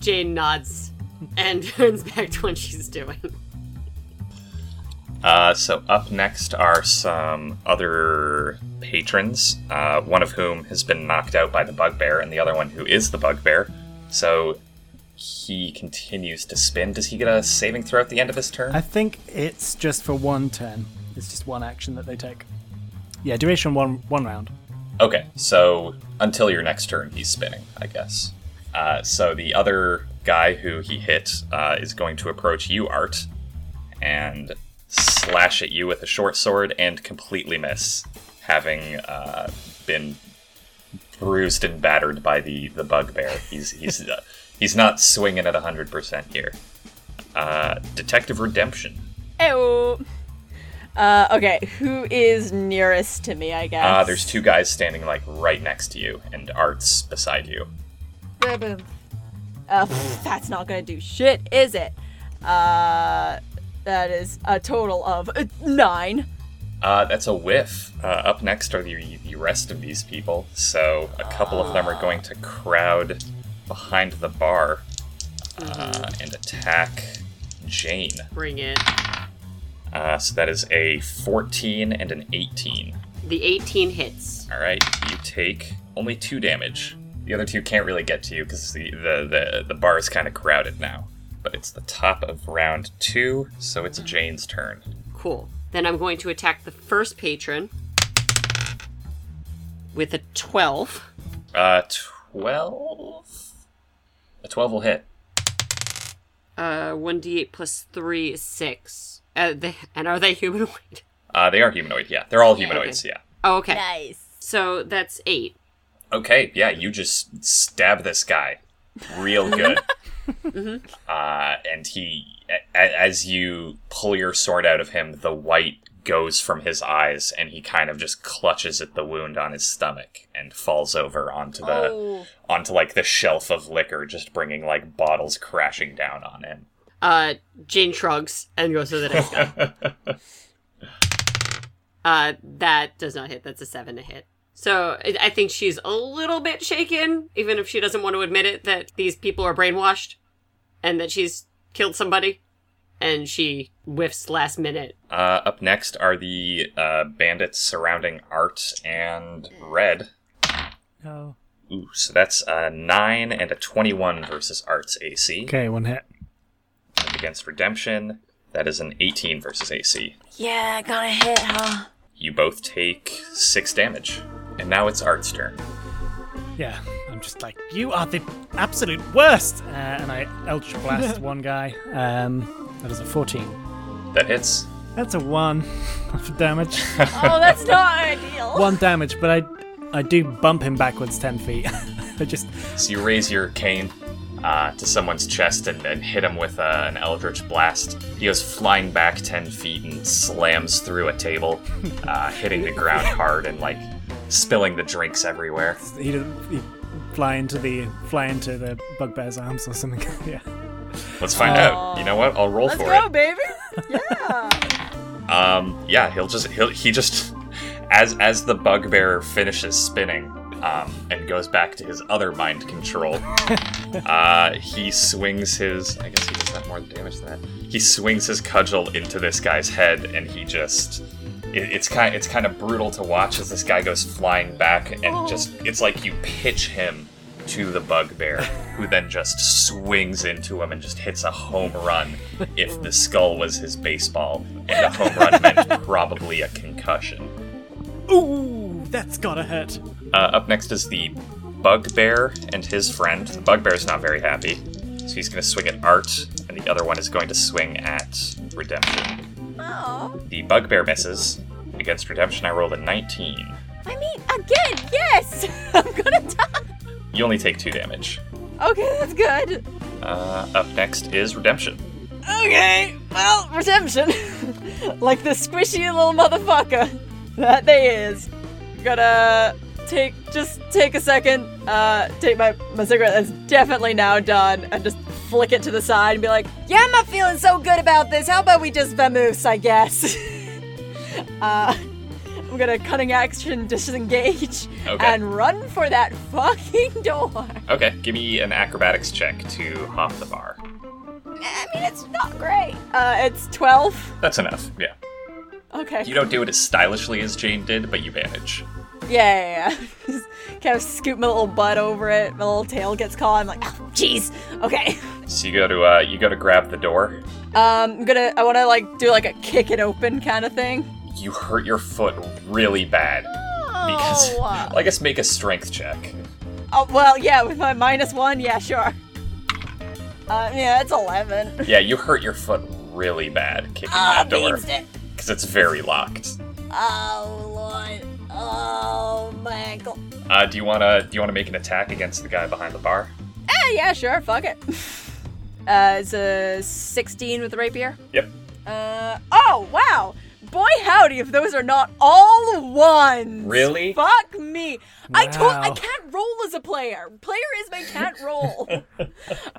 Jane nods and turns back to what she's doing. Uh, so up next are some other patrons, uh, one of whom has been knocked out by the bugbear, and the other one who is the bugbear. So he continues to spin. Does he get a saving throw at the end of his turn? I think it's just for one turn. It's just one action that they take. Yeah, duration one one round. Okay, so until your next turn, he's spinning, I guess. Uh, so the other guy who he hit uh, is going to approach you, Art, and slash at you with a short sword and completely miss, having uh, been bruised and battered by the, the bugbear. He's he's uh, he's not swinging at hundred percent here. Uh, Detective Redemption. Oh. Uh, okay, who is nearest to me? I guess. Uh, there's two guys standing like right next to you, and Art's beside you. Uh, pff, that's not gonna do shit, is it? Uh, that is a total of uh, nine. Uh, that's a whiff. Uh, up next are the, the rest of these people. So a couple of them are going to crowd behind the bar uh, and attack Jane. Bring it. Uh, so that is a 14 and an 18. The 18 hits. All right, you take only two damage. The other two can't really get to you because the, the, the, the bar is kind of crowded now. But it's the top of round two, so it's Jane's turn. Cool. Then I'm going to attack the first patron with a 12. Uh, 12? A 12 will hit. Uh, 1d8 plus 3 is 6. Uh, they, and are they humanoid? (laughs) Uh, they are humanoid, yeah. They're all humanoids, yeah. Oh, okay. Nice. So that's 8. Okay, yeah, you just stab this guy real good. (laughs) uh, and he, a- as you pull your sword out of him, the white goes from his eyes, and he kind of just clutches at the wound on his stomach and falls over onto the Oh. onto like the shelf of liquor, just bringing like bottles crashing down on him. Uh, Jane shrugs and goes to the next guy. (laughs) uh, that does not hit. That's a 7 to hit. So I I think she's a little bit shaken, even if she doesn't want to admit it, that these people are brainwashed and that she's killed somebody. And she whiffs last minute. Uh, up next are the uh, bandits surrounding Art and Red. Oh. Ooh, so that's a 9 and a 21 versus Art's AC. Okay, one hit. And against Redemption, that is an 18 versus AC. Yeah, gonna hit, huh? You both take 6 damage. And now it's Art's turn. Yeah, I'm just like, you are the absolute worst! Uh, and I Eldritch (laughs) Blast one guy. Um, that is a 14. That hits. That's a 1 (laughs) for damage. (laughs) Oh, that's not ideal. 1 damage, but I I do bump him backwards 10 feet. I just. So you raise your cane uh, to someone's chest and, and hit him with uh, an Eldritch Blast. He goes flying back 10 feet and slams through a table, uh, hitting the ground hard and like spilling the drinks everywhere. He, he fly into the fly into the bugbear's arms or something. (laughs) yeah. Let's find out. You know what? I'll roll Let's for go, it. baby. (laughs) Yeah. Um, yeah, he'll just he'll he just as as the bugbear finishes spinning um, and goes back to his other mind control. (laughs) uh, he swings his. I guess he does that more damage than that. He swings his cudgel into this guy's head, and he just. It, it's kind. It's kind of brutal to watch as this guy goes flying back, and just. It's like you pitch him to the bugbear, (laughs) who then just swings into him and just hits a home run. If the skull was his baseball, and a home run meant (laughs) probably a concussion. Ooh, that's gotta hurt. Uh, up next is the bugbear and his friend. The bugbear's not very happy, so he's to swing at Art, and the other one is going to swing at Redemption. Oh. The bugbear misses. Against Redemption, I rolled a 19. I mean, again, yes. (laughs) I'm gonna die. You only take two damage. Okay, that's good. Uh, up next is Redemption. Okay, well, redemption. (laughs) like the squishy little motherfucker that they is. Gonna take just take a second, uh, take my, my cigarette that's definitely now done, and just flick it to the side and be like, Yeah, I'm not feeling so good about this. How about we just vamoose, I guess? (laughs) uh I'm gonna cunning action disengage Okay. and run for that fucking door. Okay, give me an acrobatics check to hop the bar. I mean, it's not great. Uh, it's 12. That's enough, yeah. Okay. You don't do it as stylishly as Jane did, but you manage. Yeah, yeah, yeah. (laughs) Kind of scoop my little butt over it. My little tail gets caught. I'm like, oh, jeez. Okay. So you go to uh, you go to grab the door. Um, I'm gonna. I want to like do like a kick it open kind of thing. You hurt your foot really bad because Oh. well, (laughs) I guess make a strength check. oh well, yeah. With my minus one, yeah, sure. Uh, yeah, it's eleven. (laughs) Yeah, you hurt your foot really bad kicking Ah, that door beans it. because it's very locked. Oh lord. Oh my ankle. Uh, do you wanna do you wanna make an attack against the guy behind the bar? Eh, yeah, sure. Fuck it. (laughs) Uh, it's a 16 with the rapier. Yep. Uh, oh, wow. boy howdy if those are not all ones. Really? Fuck me. I told I can't roll as a player. Player is my can't (laughs) roll.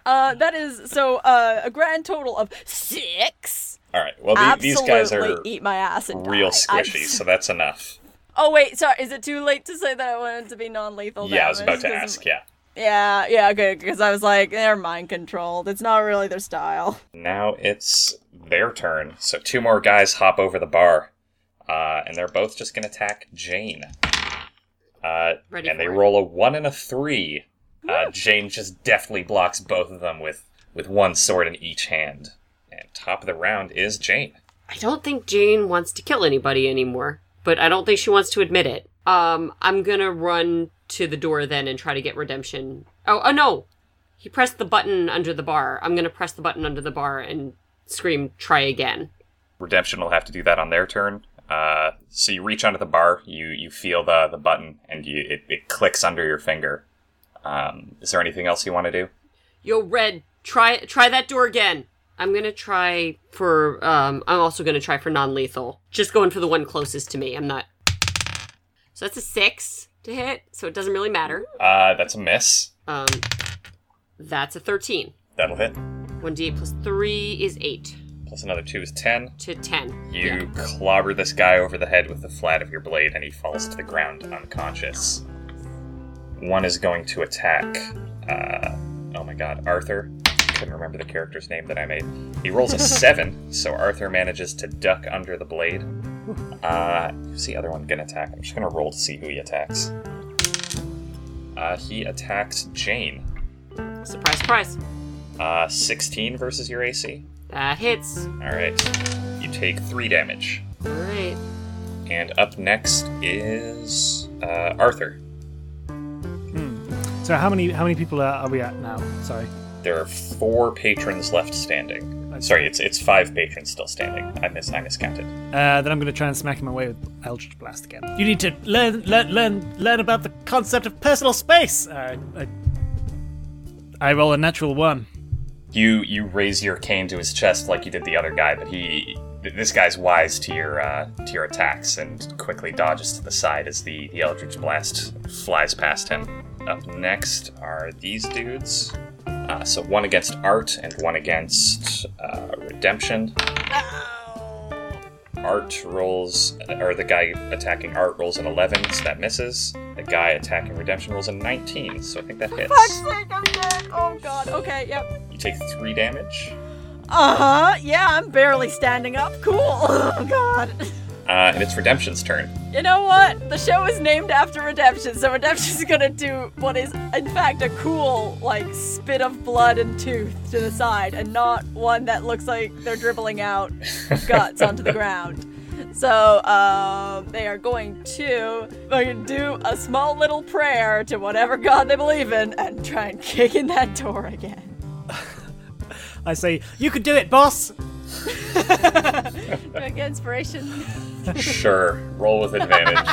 uh, that is so uh, a grand total of six. All right. Well, the, these guys are eat my ass and real die. I'm squishy, s- so that's enough. Oh wait, sorry. Is it too late to say that I wanted to be non-lethal? Yeah, I was about damage? to 'Cause- ask. Yeah. Yeah, yeah, good. Because I was like, they're mind controlled. It's not really their style. Now it's their turn. So two more guys hop over the bar, uh, and they're both just gonna attack Jane. Uh, Ready and they it. roll a one and a three. Uh, Jane just deftly blocks both of them with with one sword in each hand. And top of the round is Jane. I don't think Jane wants to kill anybody anymore, but I don't think she wants to admit it. Um, I'm gonna run to the door then and try to get redemption. Oh, oh no! He pressed the button under the bar. I'm gonna press the button under the bar and scream, try again. Redemption will have to do that on their turn. Uh, so you reach under the bar, you you feel the the button, and you it, it clicks under your finger. Um, is there anything else you want to do? Yo, Red, try try that door again. I'm gonna try for um I'm also gonna try for non lethal. Just going for the one closest to me. I'm not So that's a six to hit, so it doesn't really matter. Uh, that's a miss. Um that's a thirteen. That'll hit. One D eight plus three is eight Plus another two is ten. to ten. You clobber this guy over the head with the flat of your blade, and he falls to the ground unconscious. One is going to attack. Uh, oh my god, Arthur. Couldn't remember the character's name that I made. He rolls a (laughs) seven, so Arthur manages to duck under the blade. Uh, who's the other one gonna attack? I'm just gonna roll to see who he attacks. Uh, he attacks Jane. Surprise surprise. Uh, 16 versus your AC. That hits. Alright. You take three damage. Alright. And up next is uh, Arthur. Hmm. So how many how many people are, are we at now? Sorry. There are four patrons left standing. Sorry, it's it's five patrons still standing. I mis I miscounted. Uh, then I'm going to try and smack him away with Eldritch Blast again. You need to learn learn learn learn about the concept of personal space. Uh, I, I roll a natural one. You you raise your cane to his chest like you did the other guy, but he this guy's wise to your uh, to your attacks and quickly dodges to the side as the the Eldritch blast flies past him. Up next are these dudes. Uh, so one against Art and one against uh, Redemption. Art rolls, or the guy attacking Art rolls an 11, so that misses. The guy attacking Redemption rolls a 19, so I think that hits. Fuck's sake, I'm dead. Oh god. Okay. Yep. You take three damage. Uh huh. Yeah, I'm barely standing up. Cool. Oh (laughs) god. Uh, and it's Redemption's turn. You know what? The show is named after Redemption, so Redemption's (laughs) gonna do what is, in fact, a cool, like, spit of blood and tooth to the side, and not one that looks like they're dribbling out (laughs) guts onto the ground. So, um, they are going to do a small little prayer to whatever god they believe in and try and kick in that door again. (laughs) I say, you could do it, boss. Like inspiration. Sure, roll with advantage.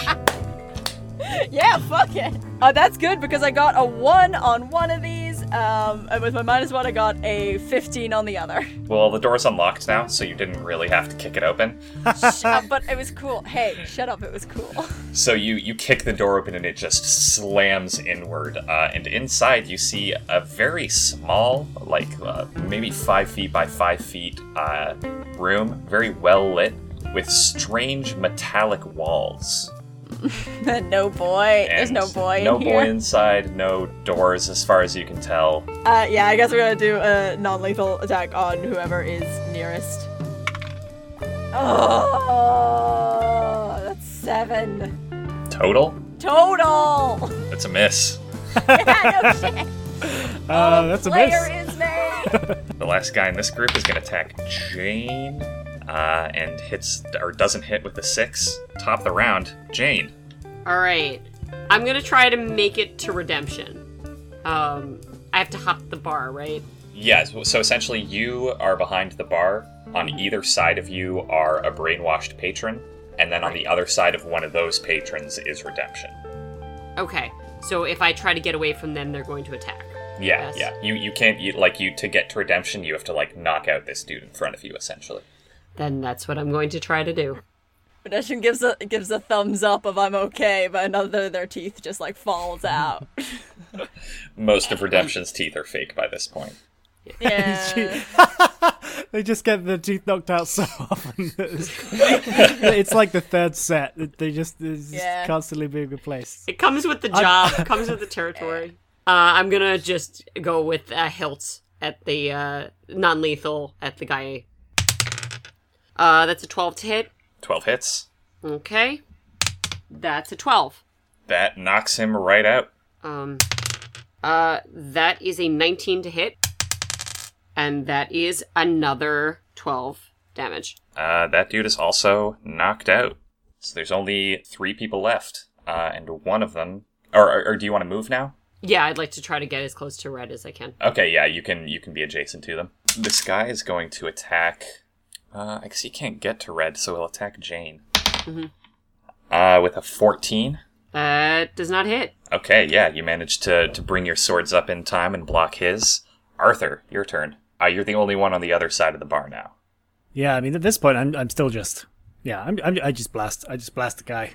(laughs) yeah, fuck it. Uh, that's good because I got a one on one of these. Um, and with my minus one, I got a 15 on the other. well, the door's unlocked now, so you didn't really have to kick it open. Uh, but it was cool. Hey, shut up. It was cool. (laughs) So you you kick the door open and it just slams inward. Uh, and inside you see a very small, like uh, maybe five feet by five feet uh, room, very well lit, with strange metallic walls. (laughs) no boy. There's no boy No in boy here. inside. No doors, as far as you can tell. Uh, yeah, I guess we're gonna do a non-lethal attack on whoever is nearest. Oh, that's seven Total. total. That's a miss. (laughs) (laughs) yeah, no shit. Uh, that's a Player miss. is me. The last guy in this group is going to attack Jane, uh, and hits or doesn't hit with the six. Top of the round, Jane. Alright. I'm gonna try to make it to redemption. Um I have to hop the bar, right? Yeah, so so essentially you are behind the bar. On either side of you are a brainwashed patron, and then on the other side of one of those patrons is Redemption. Okay. So if I try to get away from them, they're going to attack. Yeah, yeah. You you can't you, like you to get to Redemption. You have to like knock out this dude in front of you, essentially. Then that's what I'm going to try to do. Redemption gives a gives a thumbs up of I'm okay, but another of their teeth just like falls out. (laughs) Most of Redemption's teeth are fake by this point. Yeah. (laughs) They just get their teeth knocked out so often. that It's, (laughs) it's like the third set. They just, they're just Yeah. constantly being replaced. It comes with the job. it comes with the territory. Uh, I'm gonna just go with a hilt at the uh, non-lethal at the guy. Uh, that's a 12 to hit. 12 hits. Okay, that's a 12. That knocks him right out. Um, uh, that is a 19 to hit, and that is another 12 damage. Uh, that dude is also knocked out. So there's only three people left, uh, and one of them. Or, or, or do you want to move now? Yeah, I'd like to try to get as close to red as I can. Okay, yeah, you can you can be adjacent to them. This guy is going to attack. Uh, I guess he can't get to red, so he'll attack Jane. Uh, with a 14. That does not hit. Okay, yeah, you managed to to bring your swords up in time and block his. Arthur, your turn. Uh, you're the only one on the other side of the bar now. Yeah, I mean, at this point, I'm, I'm still just, yeah, I'm, I'm, I just blast, I just blast the guy.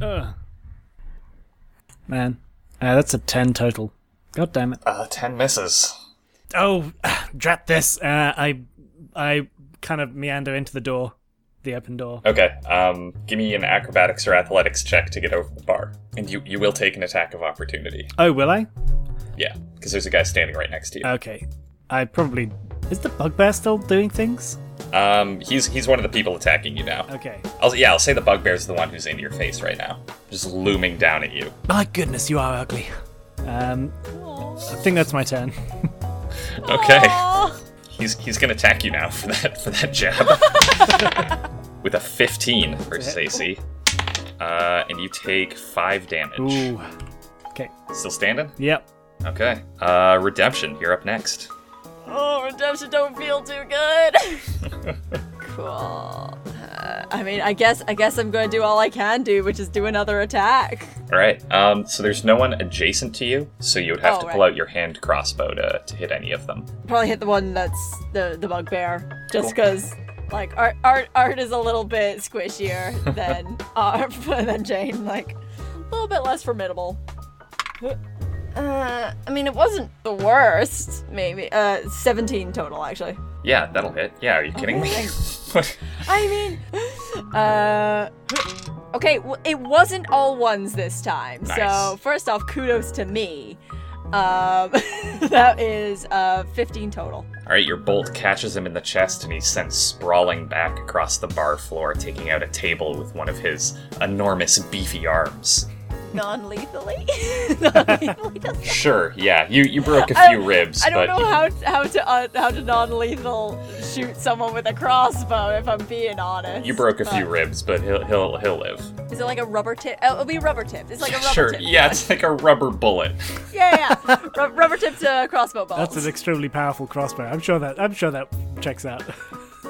Ugh. Man, uh, that's a ten total. God damn it! Uh, ten misses. Oh, (sighs) drat this! Uh, I, I kind of meander into the door, the open door. Okay, um, give me an acrobatics or athletics check to get over the bar, and you you will take an attack of opportunity. Oh, will I? Yeah, because there's a guy standing right next to you. Okay, I probably is the bugbear still doing things? Um, he's he's one of the people attacking you now. Okay. I'll, yeah, I'll say the bugbear's the one who's in your face right now, just looming down at you. My goodness, you are ugly. Um, I think that's my turn. (laughs) Okay, he's he's gonna attack you now for that for that jab (laughs) with a 15 for Stacy, uh, and you take five damage. Ooh. Okay. Still standing? Yep. Okay. Uh, redemption. You're up next. Oh, redemption don't feel too good. (laughs) cool. Uh, I mean, I guess I guess I'm going to do all I can do, which is do another attack. All right. Um, so there's no one adjacent to you, so you would have Oh, to pull right. out your hand crossbow to, to hit any of them. Probably hit the one that's the the bugbear, just Cool. because like art art art is a little bit squishier (laughs) than uh, (laughs) than Jane, like a little bit less formidable. Uh, I mean, it wasn't the worst. Maybe uh, 17 total actually. Yeah, that'll hit. Yeah, are you kidding me? (laughs) (laughs) I mean, uh, okay, it wasn't all ones this time. So first off, kudos to me. Um, (laughs) that is uh 15 total. All right, your bolt catches him in the chest, and he's sent sprawling back across the bar floor, taking out a table with one of his enormous, beefy arms. Non-lethally. Non-lethally (laughs) Sure, yeah, you you broke a few ribs, I don't but know you- how how to uh, how to non-lethal shoot someone with a crossbow. If I'm being honest, you broke a few ribs, but he'll he'll he'll live. Is it like a rubber tip? Oh, it'll be rubber tip. It's like a rubber Sure, tip. yeah, it's like a rubber bullet. (laughs) yeah, yeah. Ru- rubber tipped uh, crossbow bolts. That's an extremely powerful crossbow. I'm sure that I'm sure that checks out.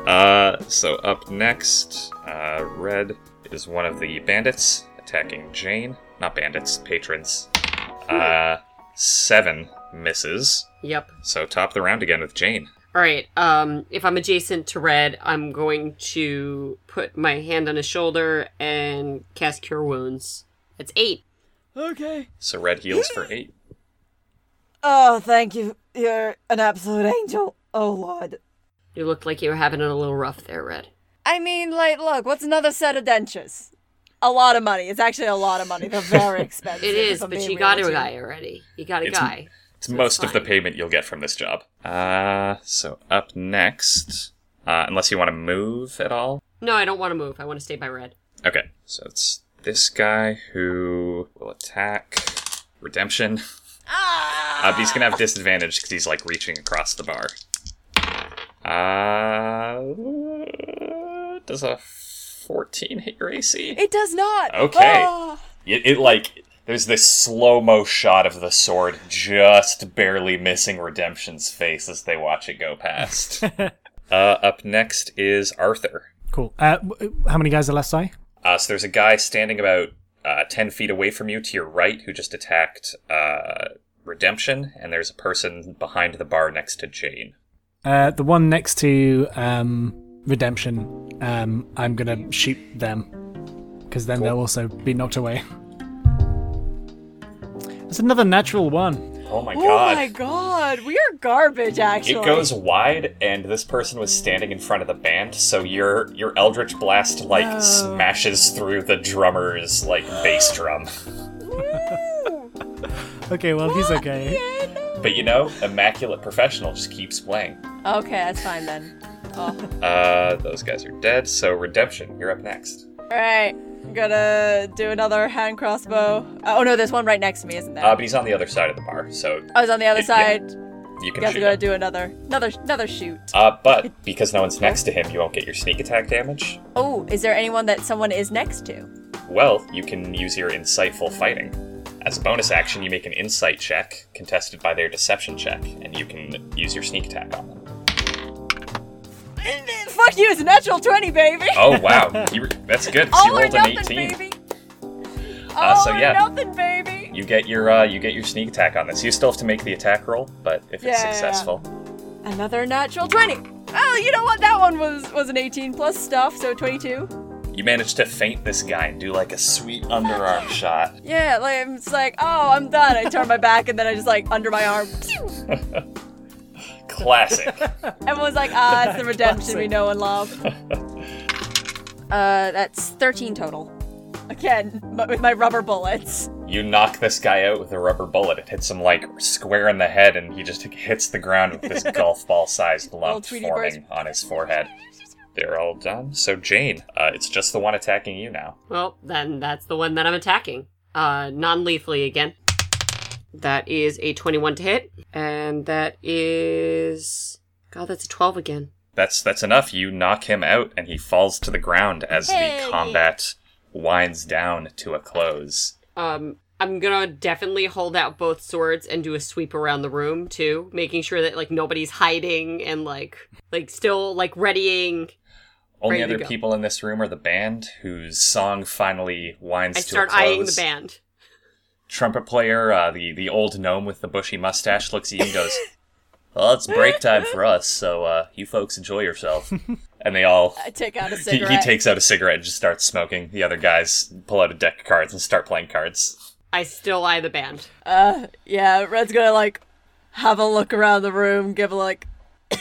Uh, so up next, uh, Red is one of the bandits attacking Jane. Not bandits, patrons. Uh, seven misses. Yep. So top the round again with Jane. All right. Um, if I'm adjacent to red, I'm going to put my hand on his shoulder and cast Cure Wounds. It's eight. okay. So Red heals for eight. Oh, thank you. You're an absolute angel. Oh lord. You looked like you were having it a little rough there, Red. I mean, like, look, what's another set of dentures? A lot of money. It's actually a lot of money. They're very (laughs) expensive. It is, but you got real a with you. guy already. You got a It's- guy. It's So most of the payment you'll get from this job. Uh, so up next, uh, unless you want to move at all. No, I don't want to move. I want to stay by red. Okay, so it's this guy who will attack Redemption. Uh, but he's gonna have disadvantage because he's like reaching across the bar. Uh, does a 14 hit your AC? It does not. Okay. Ah. It, it like there's this slow mo shot of the sword just barely missing Redemption's face as they watch it go past. (laughs) uh, up next is Arthur. cool. Uh, how many guys are left? Sorry. Uh, so there's a guy standing about uh, 10 feet away from you to your right who just attacked uh, Redemption, and there's a person behind the bar next to Jane. Uh, the one next to um, Redemption um, I'm gonna shoot them because then they'll also be knocked away. It's another natural one. Oh my Oh god. Oh my god, we are garbage. Actually, It goes wide, and this person was standing in front of the band, so your your Eldritch Blast like No. smashes through the drummer's like bass drum. Okay, well he's okay. But you know, Immaculate Professional just keeps playing. Okay, that's fine then. Oh. (laughs) Uh, those guys are dead. So Redemption, you're up next. Alright, I'm gonna do another hand crossbow. Oh no, there's one right next to me, isn't there? Uh, but he's on the other side of the bar, so I was on the other (laughs) yeah. side. you can Guess I'm gonna do another, another, another shoot. Uh, but because no one's next to him, you won't get your sneak attack damage. Oh, is there anyone that someone is next to? Well, you can use your insightful fighting. As a bonus action, you make an insight check, contested by their deception check, and you can use your sneak attack on them. (laughs) Fuck you, it's a natural 20, baby! Oh wow, you, that's good. All you rolled an 18. baby! Uh, so yeah. nothing, baby! You get your uh, you get your sneak attack on this. You still have to make the attack roll, but if it's Yeah, yeah, yeah. successful, Another natural 20! Oh, you know what? That one was was an 18 plus stuff, so 22. you manage to feint this guy and do like a sweet underarm (laughs) shot. Yeah, like it's like, oh, I'm done. I turn my back and then I just like under my arm. (laughs) Classic. (laughs) Everyone's like, ah, it's the redemption we know and love. (laughs) uh, that's 13 total. Again, but with my rubber bullets. you knock this guy out with a rubber bullet. It hits him like square in the head, and he just hits the ground with this (laughs) golf ball-sized lump Tweety forming on his forehead. They're all done. So Jane, uh, it's just the one attacking you now. Well, then that's the one that I'm attacking. Uh, non-lethally again. That is a 21 to hit, and that is God, that's a 12 again. That's that's enough. You knock him out, and he falls to the ground as Hey. the combat winds down to a close. Um, I'm gonna definitely hold out both swords and do a sweep around the room too, making sure that like nobody's hiding and like like still like readying. Only Ready other people in this room are the band, whose song finally winds I to start a close. I start eyeing the band. Trumpet player, uh, the the old gnome with the bushy mustache, looks at you and goes, (laughs) "Well, it's break time for us, so uh, you folks enjoy yourself." (laughs) and they all. I take out a He, cigarette. he takes out a cigarette and just starts smoking. The other guys pull out a deck of cards and start playing cards. I still eye the band. Uh, yeah, Red's gonna like have a look around the room, give a like. (coughs) All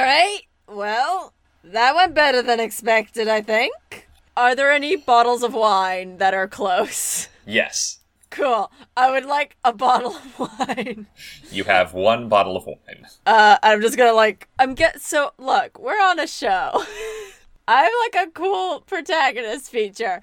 right, well, that went better than expected, I think. Are there any bottles of wine that are close? Yes, Cool. I would like a bottle of (laughs) wine. you have one bottle of wine. Uh, I'm just gonna like I'm get so look, we're on a show. (laughs) I'm like a cool protagonist feature.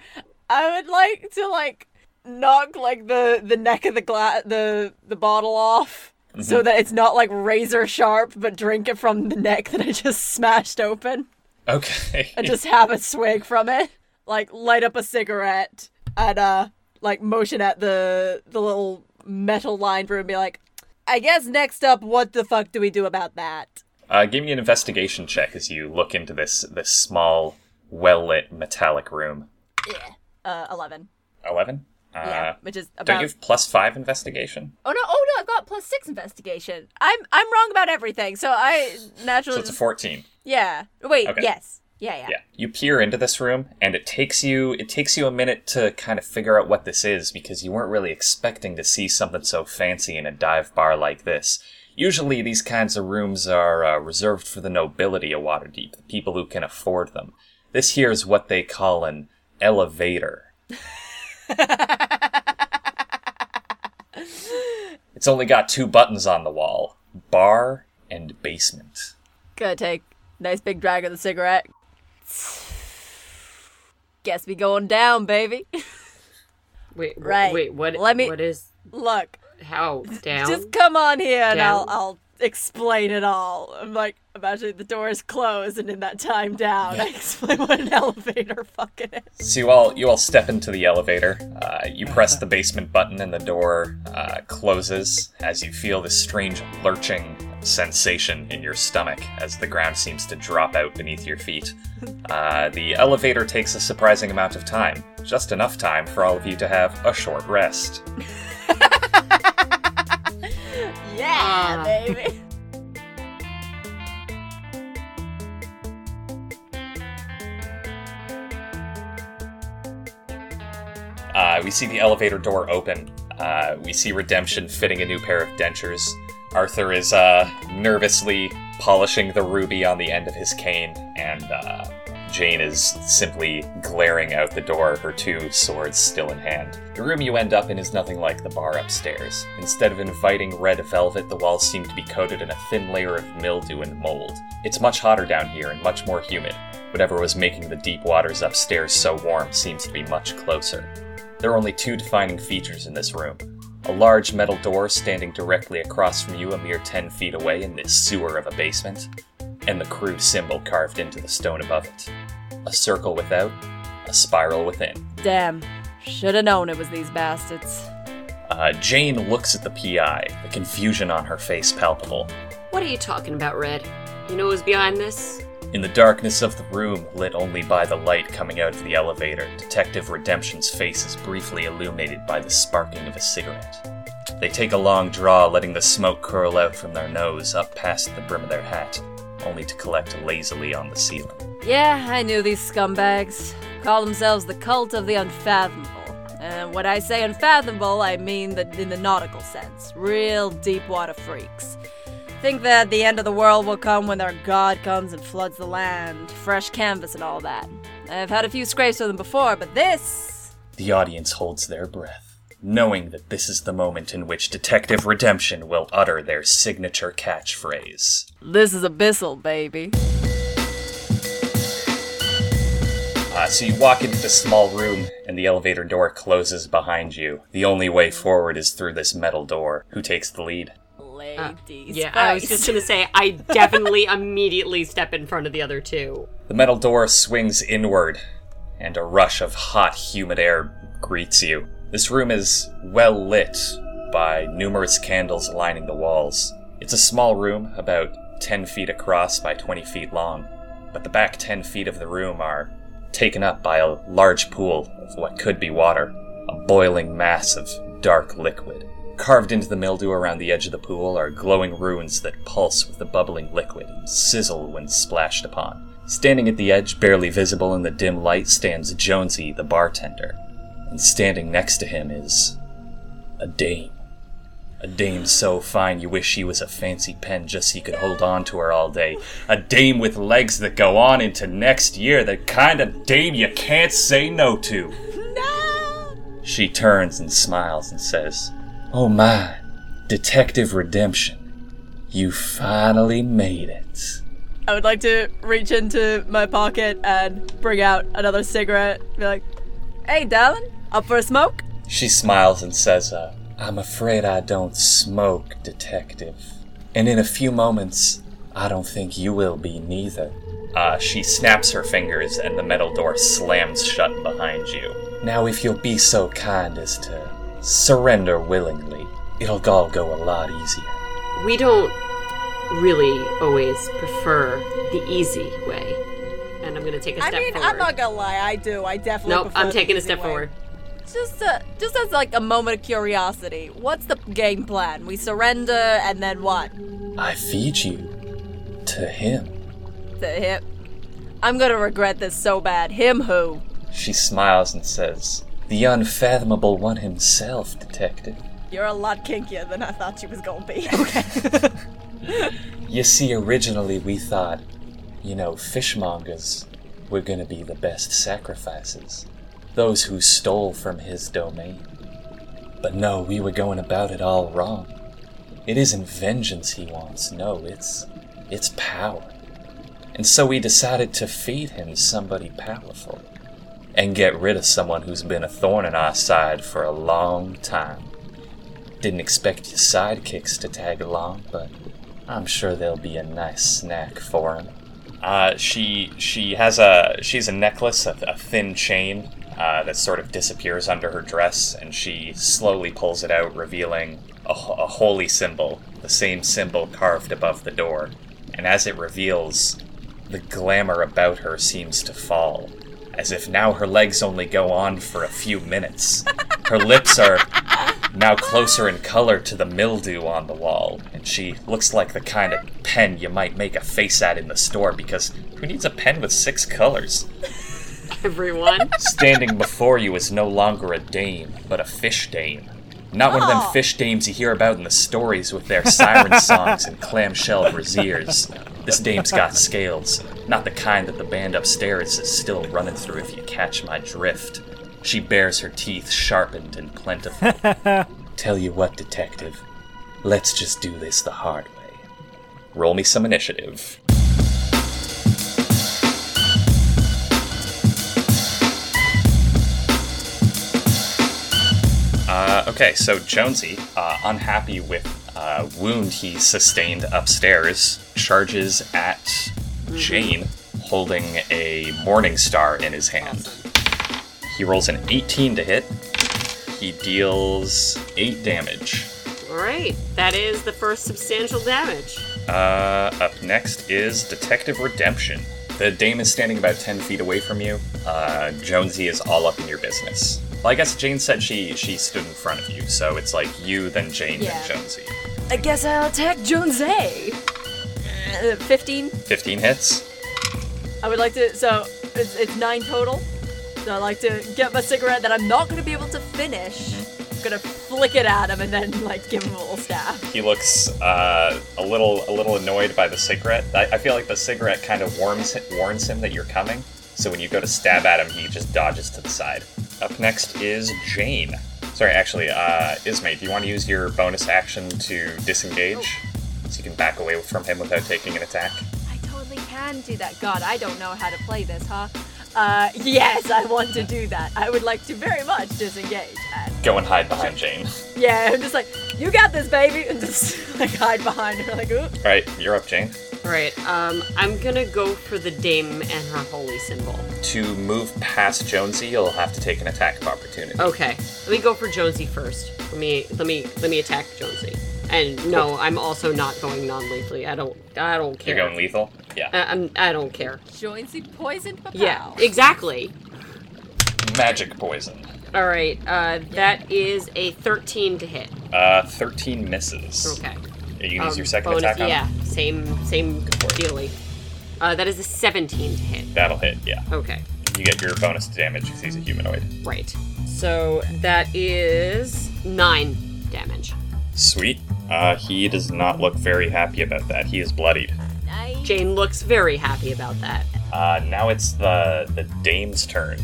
I would like to like knock like the the neck of the glass the the bottle off so that it's not like razor sharp, but drink it from the neck that I just smashed open Okay. and just have a swig from it. Like light up a cigarette and uh like motion at the the little metal lined room and be like, I guess next up, what the fuck do we do about that? Uh, give me an investigation check as you look into this this small, well lit metallic room. Uh, eleven. Eleven. Uh, Yeah, which is Don't about. you have plus five investigation? Oh no! Oh no! I've got plus six investigation. I'm I'm wrong about everything. So I naturally. So it's a fourteen. yeah. Wait. Okay. Yes. Yeah. Yeah. Yeah. You peer into this room, and it takes you it takes you a minute to kind of figure out what this is because you weren't really expecting to see something so fancy in a dive bar like this. Usually, these kinds of rooms are uh, reserved for the nobility of Waterdeep, the people who can afford them. This here is what they call an elevator. (laughs) it's only got two buttons on the wall bar and basement. Gonna take nice big drag of the cigarette. Guess we going down, baby. (laughs) Wait, Right. Wait, what? Let me- What is Look, how (laughs) down? just come on here and I'll I'll explain it all. I'm like, imagine the door is closed and in that time down, I explain what an (laughs) elevator fucking is. So you all you all step into the elevator. Uh, you press the basement button, and the door uh, closes as you feel this strange lurching sensation in your stomach as the ground seems to drop out beneath your feet. Uh, the elevator takes a surprising amount of time, just enough time for all of you to have a short rest. (laughs) yeah, ah. baby. (laughs) Uh, we see the elevator door open. Uh, we see Redemption fitting a new pair of dentures. Arthur is uh, nervously polishing the ruby on the end of his cane, and uh, Jane is simply glaring out the door, her two swords still in hand. The room you end up in is nothing like the bar upstairs. Instead of inviting red velvet, the walls seem to be coated in a thin layer of mildew and mold. It's much hotter down here and much more humid. Whatever was making the deep waters upstairs so warm seems to be much closer. There are only two defining features in this room a large metal door standing directly across from you, a mere 10 feet away in this sewer of a basement, and the crude symbol carved into the stone above it. A circle without, a spiral within. Damn. Should have known it was these bastards. Uh, Jane looks at the PI, the confusion on her face palpable. What are you talking about, Red? You know who's behind this? In the darkness of the room, lit only by the light coming out of the elevator, Detective Redemption's face is briefly illuminated by the sparking of a cigarette. They take a long draw, letting the smoke curl out from their nose up past the brim of their hat, only to collect lazily on the ceiling. Yeah, I knew these scumbags. Call themselves the cult of the unfathomable. And when I say unfathomable, I mean the, in the nautical sense. Real deep water freaks. Think that the end of the world will come when their god comes and floods the land, fresh canvas and all that. I've had a few scrapes with them before, but this. The audience holds their breath, knowing that this is the moment in which Detective Redemption will utter their signature catchphrase. This is abyssal, baby. Uh, so you walk into the small room, and the elevator door closes behind you. The only way forward is through this metal door. Who takes the lead? Ladies. Yeah, I was just gonna say, I definitely (laughs) immediately step in front of the other two. The metal door swings inward, and a rush of hot, humid air greets you. This room is well lit by numerous candles lining the walls. It's a small room, about 10 feet across by 20 feet long, but the back 10 feet of the room are taken up by a large pool of what could be water, a boiling mass of dark liquid. Carved into the mildew around the edge of the pool are glowing runes that pulse with the bubbling liquid and sizzle when splashed upon. Standing at the edge, barely visible in the dim light, stands Jonesy, the bartender. And standing next to him is a dame. A dame so fine you wish she was a fancy pen just so you could hold on to her all day. A dame with legs that go on into next year, the kind of dame you can't say no to. No! She turns and smiles and says, Oh my, Detective Redemption, you finally made it. I would like to reach into my pocket and bring out another cigarette. Be like, hey, darling, up for a smoke? She smiles and says, uh, I'm afraid I don't smoke, Detective. And in a few moments, I don't think you will be neither. Uh, she snaps her fingers and the metal door slams shut behind you. Now, if you'll be so kind as to surrender willingly, it'll all go a lot easier. We don't really always prefer the easy way. And I'm gonna take a step mean, forward. I'm not gonna lie, I do. I definitely. Nope, prefer I'm the taking a step way. forward. Just, uh, just as like a moment of curiosity, what's the game plan? We surrender, and then what? I feed you to him. To him. I'm gonna regret this so bad. Him who? She smiles and says, The unfathomable one himself, Detective. You're a lot kinkier than I thought you was gonna be. (laughs) Okay. (laughs) You see, originally we thought, you know, fishmongers were gonna be the best sacrifices. Those who stole from his domain. But no, we were going about it all wrong. It isn't vengeance he wants, no, it's it's power. And so we decided to feed him somebody powerful and get rid of someone who's been a thorn in our side for a long time. Didn't expect your sidekicks to tag along, but I'm sure there'll be a nice snack for him. Uh, she she has a she has a necklace, a, a thin chain uh, that sort of disappears under her dress, and she slowly pulls it out, revealing a, a holy symbol, the same symbol carved above the door. And as it reveals, the glamour about her seems to fall, as if now her legs only go on for a few minutes. Her lips are now closer in color to the mildew on the wall, and she looks like the kind of pen you might make a face at in the store because who needs a pen with six colors? (laughs) everyone. Standing before you is no longer a dame, but a fish dame. Not one of them Oh. fish dames you hear about in the stories with their siren (laughs) songs and clamshell braziers. This dame's got scales, not the kind that the band upstairs is still running through if you catch my drift. She bears her teeth sharpened and plentiful. (laughs) Tell you what, detective, let's just do this the hard way. Roll me some initiative. Uh, okay, so Jonesy, uh, unhappy with uh, wound he sustained upstairs, charges at Jane, holding a Morning Star in his hand. He rolls an 18 to hit. He deals 8 damage. All right, that is the first substantial damage. Uh, up next is Detective Redemption. The dame is standing about 10 feet away from you. Uh, Jonesy is all up in your business. Well, I guess Jane said she she stood in front of you, so it's like you, then Jane, Yeah. then Jonesy. I guess I'll attack Jonesy. Uh, 15. 15 hits. I would like to. So it's, it's nine total. So I like to get my cigarette that I'm not going to be able to finish. I'm Gonna flick it at him and then like give him a little stab. He looks uh, a little a little annoyed by the cigarette. I, I feel like the cigarette kind of warns warns him that you're coming. So when you go to stab at him, he just dodges to the side. Up next is Jane. Sorry, actually, uh, Ismay, do you want to use your bonus action to disengage? So you can back away from him without taking an attack? I totally can do that. God, I don't know how to play this, huh? Uh, yes, I want to do that. I would like to very much disengage. And Go and hide behind Jane. yeah, I'm just like, you got this, baby, and (laughs) just like hide behind her, like, oop. Alright, you're up, Jane. All right, um, I'm gonna go for the dame and her holy symbol. To move past Jonesy, you'll have to take an attack of opportunity. Okay, let me go for Jonesy first. Let me let me let me attack Jonesy. And no, I'm also not going non-lethally. I don't I don't care. You're going lethal? Yeah. I, I'm I don't care. Jonesy poisoned Papao. Yeah, exactly. Magic poison. All right, uh, that is a 13 to hit. Uh, 13 misses. Okay. You can use Um, your second bonus, attack on Yeah, him? same same for it. dealy. Uh, that is a 17 to hit. That'll hit, yeah. Okay, You get your bonus damage because he's a humanoid. right. So that is nine damage. Sweet. Uh, he does not look very happy about that. He is bloodied. Nice. Jane looks very happy about that. Uh, now it's the the dame's turn,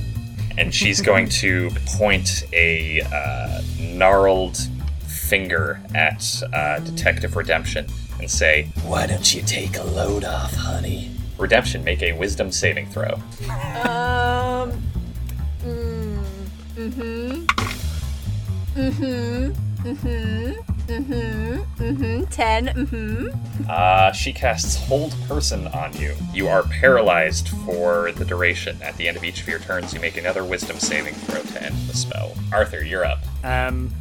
and she's going to point a uh, gnarled finger at uh, Detective Redemption and say, "Why don't you take a load off, honey?" Redemption, make a Wisdom saving throw. Um. Mm, mm-hmm. Mm-hmm. Mm-hmm. Mm-hmm. Mm-hmm. Ten. Mm-hmm. Uh, she casts Hold Person on you. You are paralyzed for the duration. At the end of each of your turns, you make another Wisdom saving throw to end the spell. Arthur, you're up. Um,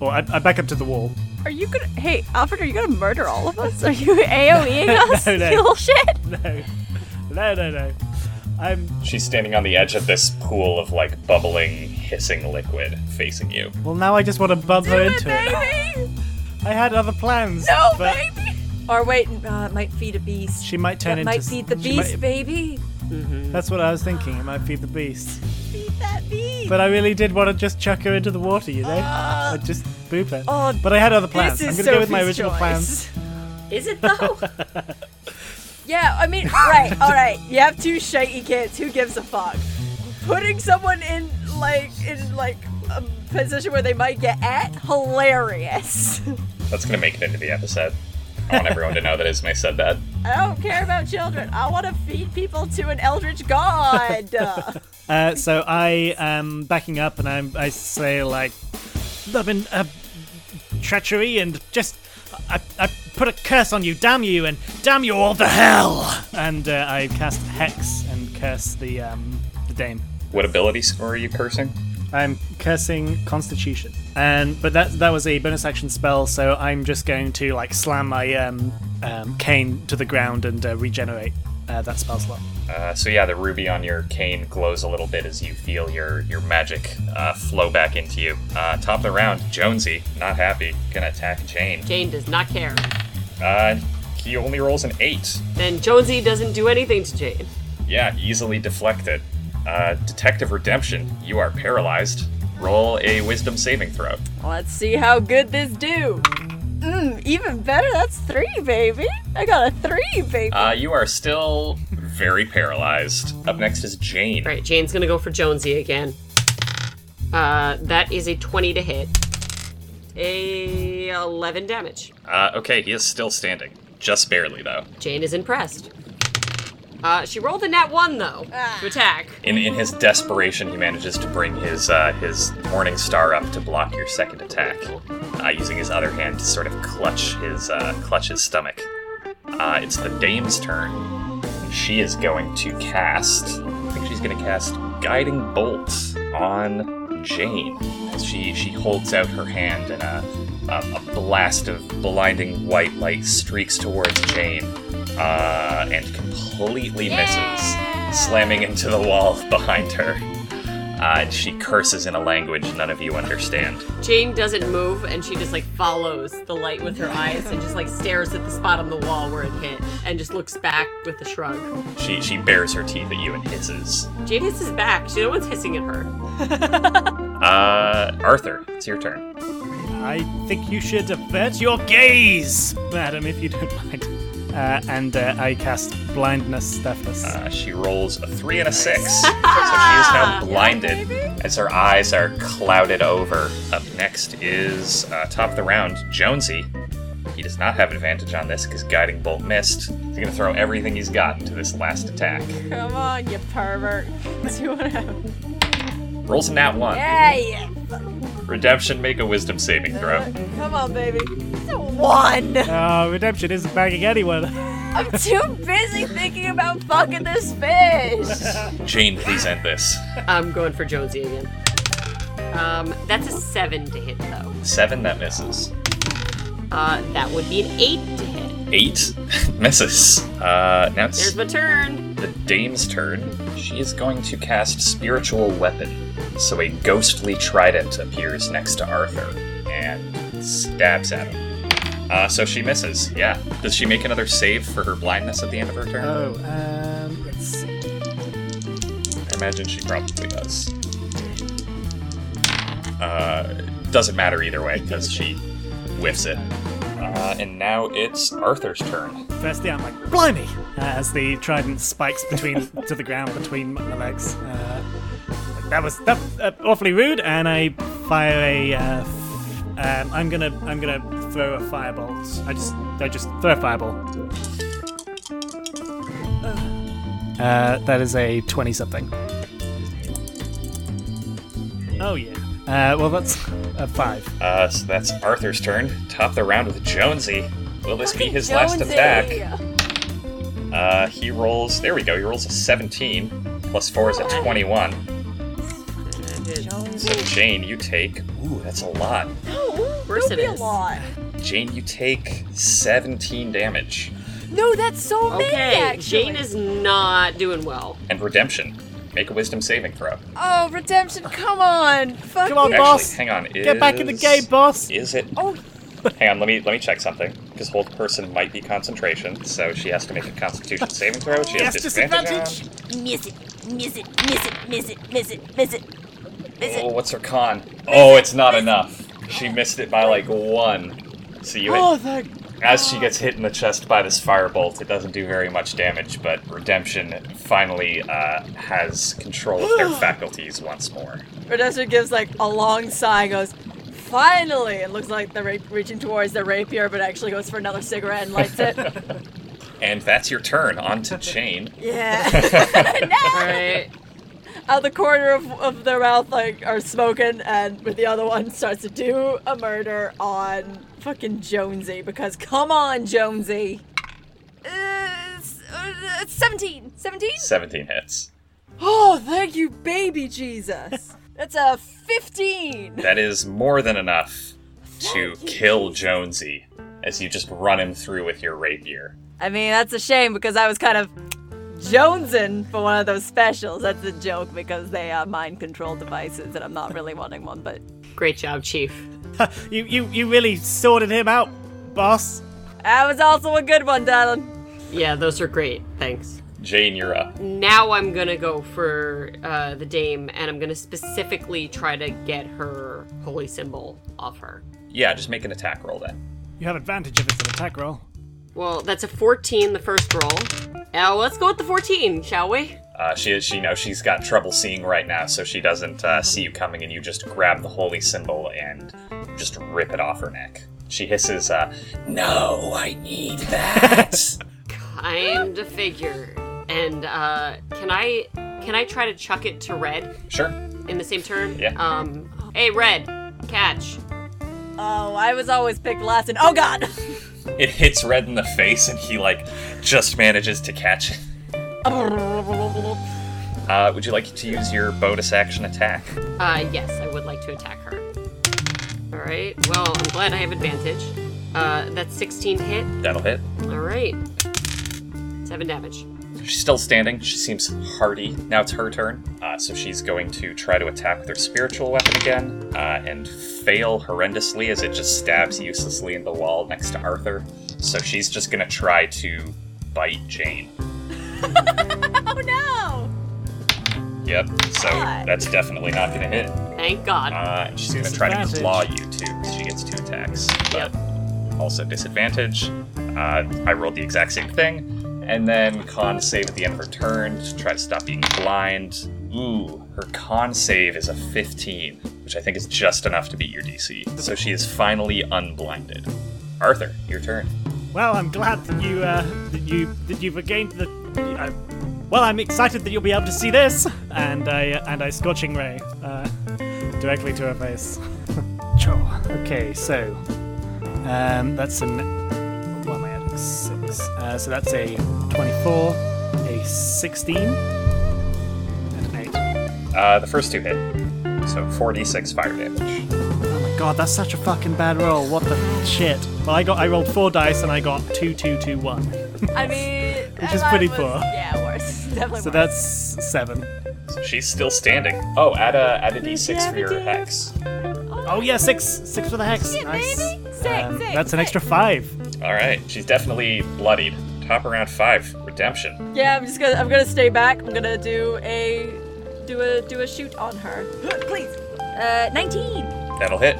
well, I, I back up to the wall. Are you gonna? Hey, Alfred, are you gonna murder all of us? Are you AOEing (laughs) us? No, no. You little shit. No, no, no, no. I'm She's standing on the edge of this pool of like bubbling, hissing liquid facing you. well. Now I just want to bump her Do it, into it. baby. I had other plans. No, but baby. Or wait, uh, it might feed a beast. She might turn that into. might s- feed the she beast, might- baby. That's what I was thinking. It might feed the beast. Feed that beast. But I really did want to just chuck her into the water, you know? Ah. I'd just boop her. Oh, but I had other plans. I'm gonna go with my original choice. plans. (laughs) Is it though? (laughs) Yeah, I mean, right, all right. You have two shaky kids. Who gives a fuck? Putting someone in like in like a position where they might get at hilarious. (laughs) That's gonna make it into the episode. I want everyone to know that Ismay said that. I don't care about children. I want to feed people to an eldritch god. (laughs) Uh, so I am backing up and I'm, I say, like, I've been uh, treachery and just. I, I put a curse on you, damn you, and damn you all to hell! And uh, I cast Hex and curse the, um, the Dame. What ability score are you cursing? I'm cursing Constitution, and but that that was a bonus action spell, so I'm just going to like slam my um, um, cane to the ground and uh, regenerate uh, that spell slot. Uh, so yeah, the ruby on your cane glows a little bit as you feel your your magic uh, flow back into you. Uh, top of the round, Jonesy, not happy, gonna attack Jane. Jane does not care. Uh, he only rolls an eight. Then Jonesy doesn't do anything to Jane. Yeah, easily deflected. Uh, Detective Redemption, you are paralyzed. Roll a wisdom saving throw. Let's see how good this do. Mmm, even better. That's three, baby. I got a three, baby. Uh, you are still very paralyzed. Up next is Jane. All right, Jane's gonna go for Jonesy again. Uh, that is a 20 to hit. A 11 damage. Uh, okay, he is still standing. Just barely, though. Jane is impressed. Uh, she rolled a nat one though to attack. In, in his desperation, he manages to bring his uh, his Morning Star up to block your second attack, uh, using his other hand to sort of clutch his uh, clutch his stomach. Uh, it's the Dame's turn. She is going to cast. I think she's going to cast Guiding Bolt on Jane. As she she holds out her hand, and a, a, a blast of blinding white light streaks towards Jane, uh, and completely misses, slamming into the wall (laughs) behind her. Uh, and she curses in a language none of you understand. Jane doesn't move and she just like follows the light with her eyes and just like stares at the spot on the wall where it hit and just looks back with a shrug. She she bares her teeth at you and hisses. Jane hisses back. She no one's hissing at her. (laughs) (laughs) Uh, Arthur, it's your turn. I think you should avert your gaze, madam, if you don't mind. Uh, and uh, I cast blindness, deafness. Uh, she rolls a three and a six, so she is now (laughs) blinded as her eyes are clouded over. Up next is uh, top of the round, Jonesy. He does not have advantage on this because guiding bolt missed. He's gonna throw everything he's got into this last attack. Come on, you pervert. See what happens. Rolls a nat one. Yeah, yeah. Redemption, make a wisdom saving throw. Come on, baby. It's a one. Oh, redemption isn't bagging anyone. (laughs) I'm too busy thinking about fucking this fish. (laughs) Jane, please end this. I'm going for Jonesy again. Um, that's a seven to hit though. Seven, that misses. Uh, that would be an eight to hit. Eight (laughs) misses. Uh, now it's There's my turn. the dame's turn. She is going to cast Spiritual Weapon. So a ghostly trident appears next to Arthur and stabs at him. Uh, so she misses. Yeah. Does she make another save for her blindness at the end of her turn? Oh, um, let's see. I imagine she probably does. Uh, doesn't matter either way because she whiffs it. Uh, and now it's Arthur's turn. Firstly, I'm like, blimey! Uh, as the trident spikes between (laughs) to the ground between my legs. Uh, that was that, uh, awfully rude, and I fire a. F- um, I'm gonna I'm gonna throw a firebolt. I just I just throw a fireball. Uh, that is a twenty something. Oh yeah. Uh, well, that's a five. Uh, so that's Arthur's turn. Top the round with Jonesy. Will this be his last attack? Uh, he rolls. There we go. He rolls a 17. Plus 4 is a 21. So, Jane, you take. Ooh, that's a lot. Of course Don't it be a lot. Jane, you take 17 damage. No, that's so many, Okay, actually. Jane is not doing well. And redemption. Make a wisdom saving throw. Oh, redemption, come on. Fuck Come on, you. boss. Actually, hang on. Is, Get back in the game, boss. Is it? Oh, Hang on. Let me let me check something. Because hold person might be concentration, so she has to make a Constitution saving throw. She has Yes, disadvantage. disadvantage. miss it, miss it, miss it, miss it, miss it, miss it. Miss Oh, it. what's her con? Oh, it's not enough. She missed it by like one. So you, Oh, thank. as she gets hit in the chest by this firebolt, it doesn't do very much damage. But Redemption finally uh, has control of their (sighs) faculties once more. Redemption gives like a long sigh and goes, finally! It looks like they're ra- reaching towards the rapier, but actually goes for another cigarette and lights it. (laughs) And that's your turn. On to Jane. yeah. (laughs) (laughs) All right. Out the corner of, of their mouth, like, are smoking, and with the other one starts to do a murder on fucking Jonesy, because come on, Jonesy! Uh, it's, uh, it's 17! 17? 17 hits. Oh, thank you, baby Jesus! (laughs) That's a 15! That is more than enough to kill Jonesy as you just run him through with your rapier. I mean, that's a shame because I was kind of jonesing for one of those specials. That's a joke because they are mind control devices, and I'm not really wanting one. But Great job, Chief. (laughs) You you you really sorted him out, boss. that was also a good one, darling. Yeah, those are great. Thanks. Jane, you're up. Now I'm gonna go for uh, the dame, and I'm gonna specifically try to get her holy symbol off her. Yeah, just make an attack roll then. You have advantage if it's an attack roll. Well, that's a 14, the first roll. Now let's go with the 14, shall we? Uh, she she knows she's got trouble seeing right now, so she doesn't uh, see you coming, and you just grab the holy symbol and just rip it off her neck. She hisses, uh, "No, I need that." (laughs) Kind of figure. And uh, can I can I try to chuck it to red sure. in the same turn? Yeah. Um. Hey, red, catch. Oh, I was always picked last, and oh god! (laughs) It hits Red in the face, and he like just manages to catch it. Uh, would you like to use your bonus action attack? Uh, yes, I would like to attack her. All right. Well, I'm glad I have advantage. Uh, that's 16 to hit. That'll hit. All right. Seven damage. She's still standing. She seems hardy. Now it's her turn. Uh, so she's going to try to attack with her spiritual weapon again uh, and fail horrendously as it just stabs uselessly in the wall next to Arthur. So she's just going to try to bite Jane. (laughs) Oh no! Yep. So God. that's definitely not going to hit. Thank God. Uh, she's going to try to claw you too. 'cause She gets two attacks. But Yep. also disadvantage. Uh, I rolled the exact same thing. And then con save at the end of her turn to try to stop being blind. Ooh, her con save is a 15, which I think is just enough to beat your DC. So she is finally unblinded. Arthur, your turn. Well, I'm glad that you uh, that you that you've regained the. Uh, well, I'm excited that you'll be able to see this, and I and I scorching ray uh, directly to her face. (laughs) sure. Okay, so um, that's an. Six. Uh, so that's a 24, a 16, and an eight. Uh, the first two hit. So 46 fire damage. Oh my god, that's such a fucking bad roll. What the shit? Well, I got I rolled four dice and I got two, two, two, one. I mean, (laughs) Which is pretty was- poor. Yeah, worse. (laughs) Definitely So worse. that's seven. So she's still standing. Oh, add a add a d6 for your hex. Oh yeah, six, six for the hex. Nice. Six, Um, six, that's an extra five. All right, she's definitely bloodied. Top around five. Redemption. Yeah, I'm just gonna I'm gonna stay back. I'm gonna do a do a do a shoot on her. Please. Uh 19. That'll hit.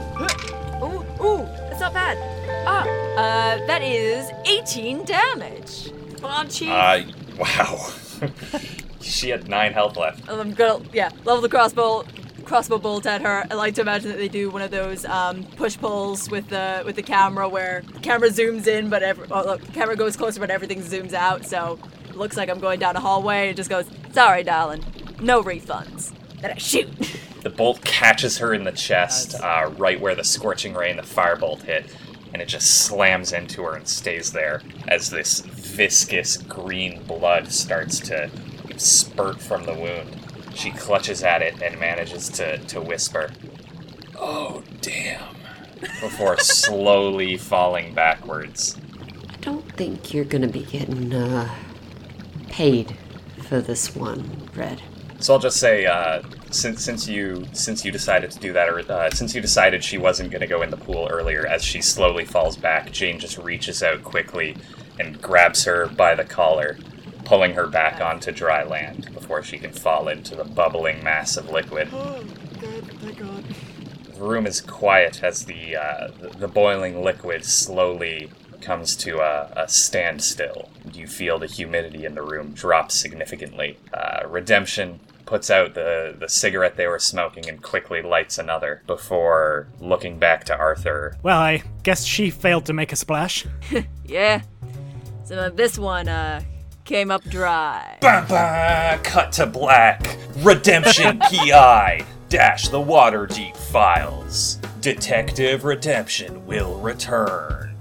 Ooh, ooh, that's not bad. Ah, uh that is 18 damage. Come on, Chief. Uh, wow. (laughs) she had nine health left. I'm gonna yeah, level the crossbow crossbow bolt at her. I like to imagine that they do one of those um, push pulls with the with the camera where the camera zooms in but every oh, look, the camera goes closer but everything zooms out. So it looks like I'm going down a hallway. It just goes, "Sorry, darling, no refunds." Then I shoot. (laughs) The bolt catches her in the chest, uh, right where the scorching ray and the firebolt hit, and it just slams into her and stays there as this viscous green blood starts to spurt from the wound. She clutches at it and manages to, to whisper, Oh, damn, before (laughs) slowly falling backwards. I don't think you're gonna be getting uh, paid for this one, Red. So I'll just say, uh, since since you since you decided to do that, or uh, since you decided she wasn't going to go in the pool earlier, as she slowly falls back, Jane just reaches out quickly and grabs her by the collar, pulling her back onto dry land before she can fall into the bubbling mass of liquid. The room is quiet as the uh, the, the boiling liquid slowly comes to a, a standstill. You feel the humidity in the room drop significantly. Uh, Redemption puts out the, the cigarette they were smoking and quickly lights another before looking back to Arthur. Well, I guess she failed to make a splash. (laughs) yeah. So uh, this one uh came up dry. Bah, bah, cut to black. Redemption (laughs) PI dash the Waterdeep files. Detective Redemption will return.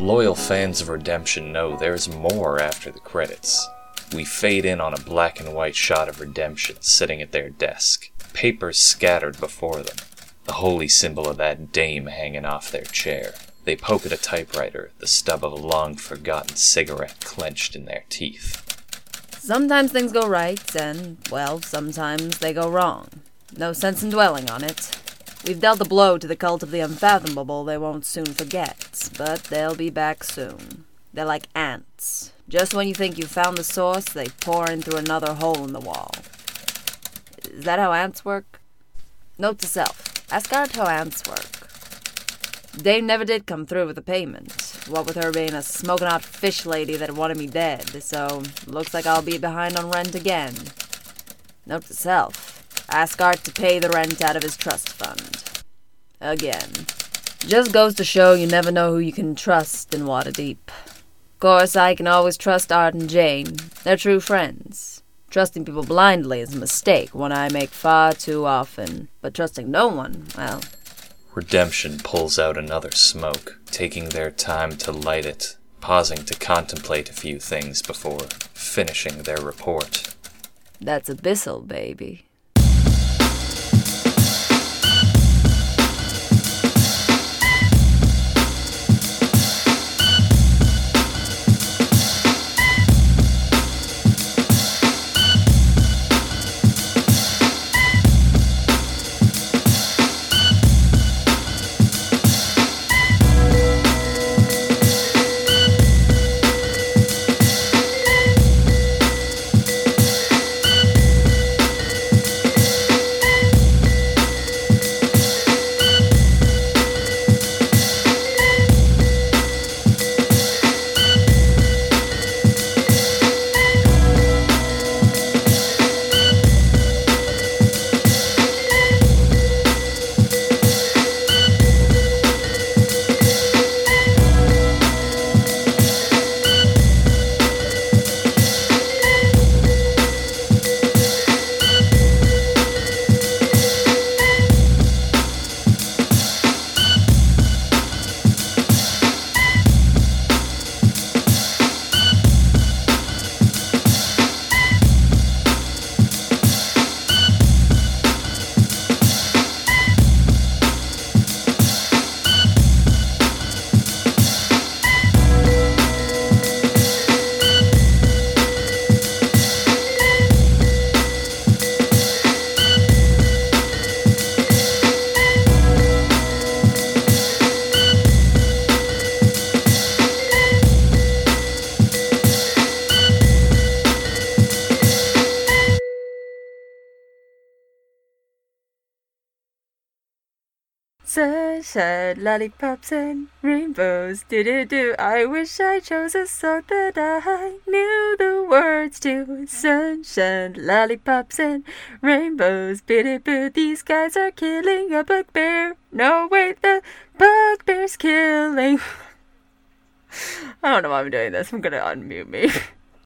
Loyal fans of Redemption know there's more after the credits. We fade in on a black and white shot of Redemption sitting at their desk, papers scattered before them, the holy symbol of that dame hanging off their chair. They poke at a typewriter, the stub of a long forgotten cigarette clenched in their teeth. Sometimes things go right, and, well, sometimes they go wrong. No sense in dwelling on it. We've dealt a blow to the cult of the unfathomable they won't soon forget, but they'll be back soon. They're like ants. Just when you think you've found the source, they pour in through another hole in the wall. Is that how ants work? Note to self ask Art how ants work. Dave never did come through with the payment, what with her being a smoking hot fish lady that wanted me dead, so looks like I'll be behind on rent again. Note to self ask Art to pay the rent out of his trust fund. Again. Just goes to show you never know who you can trust in Waterdeep. Of course, I can always trust Art and Jane. They're true friends. Trusting people blindly is a mistake, one I make far too often. But trusting no one, well, Redemption pulls out another smoke, taking their time to light it, pausing to contemplate a few things before finishing their report. that's Abyssal, baby. Lollipops, and rainbows. Do do do. I wish I chose a song that I knew the words to. Sunshine, lollipops, and rainbows. Biddy boo. These guys are killing a bugbear. No, wait, the bugbear's killing. (laughs) I don't know why I'm doing this. I'm gonna unmute me. (laughs)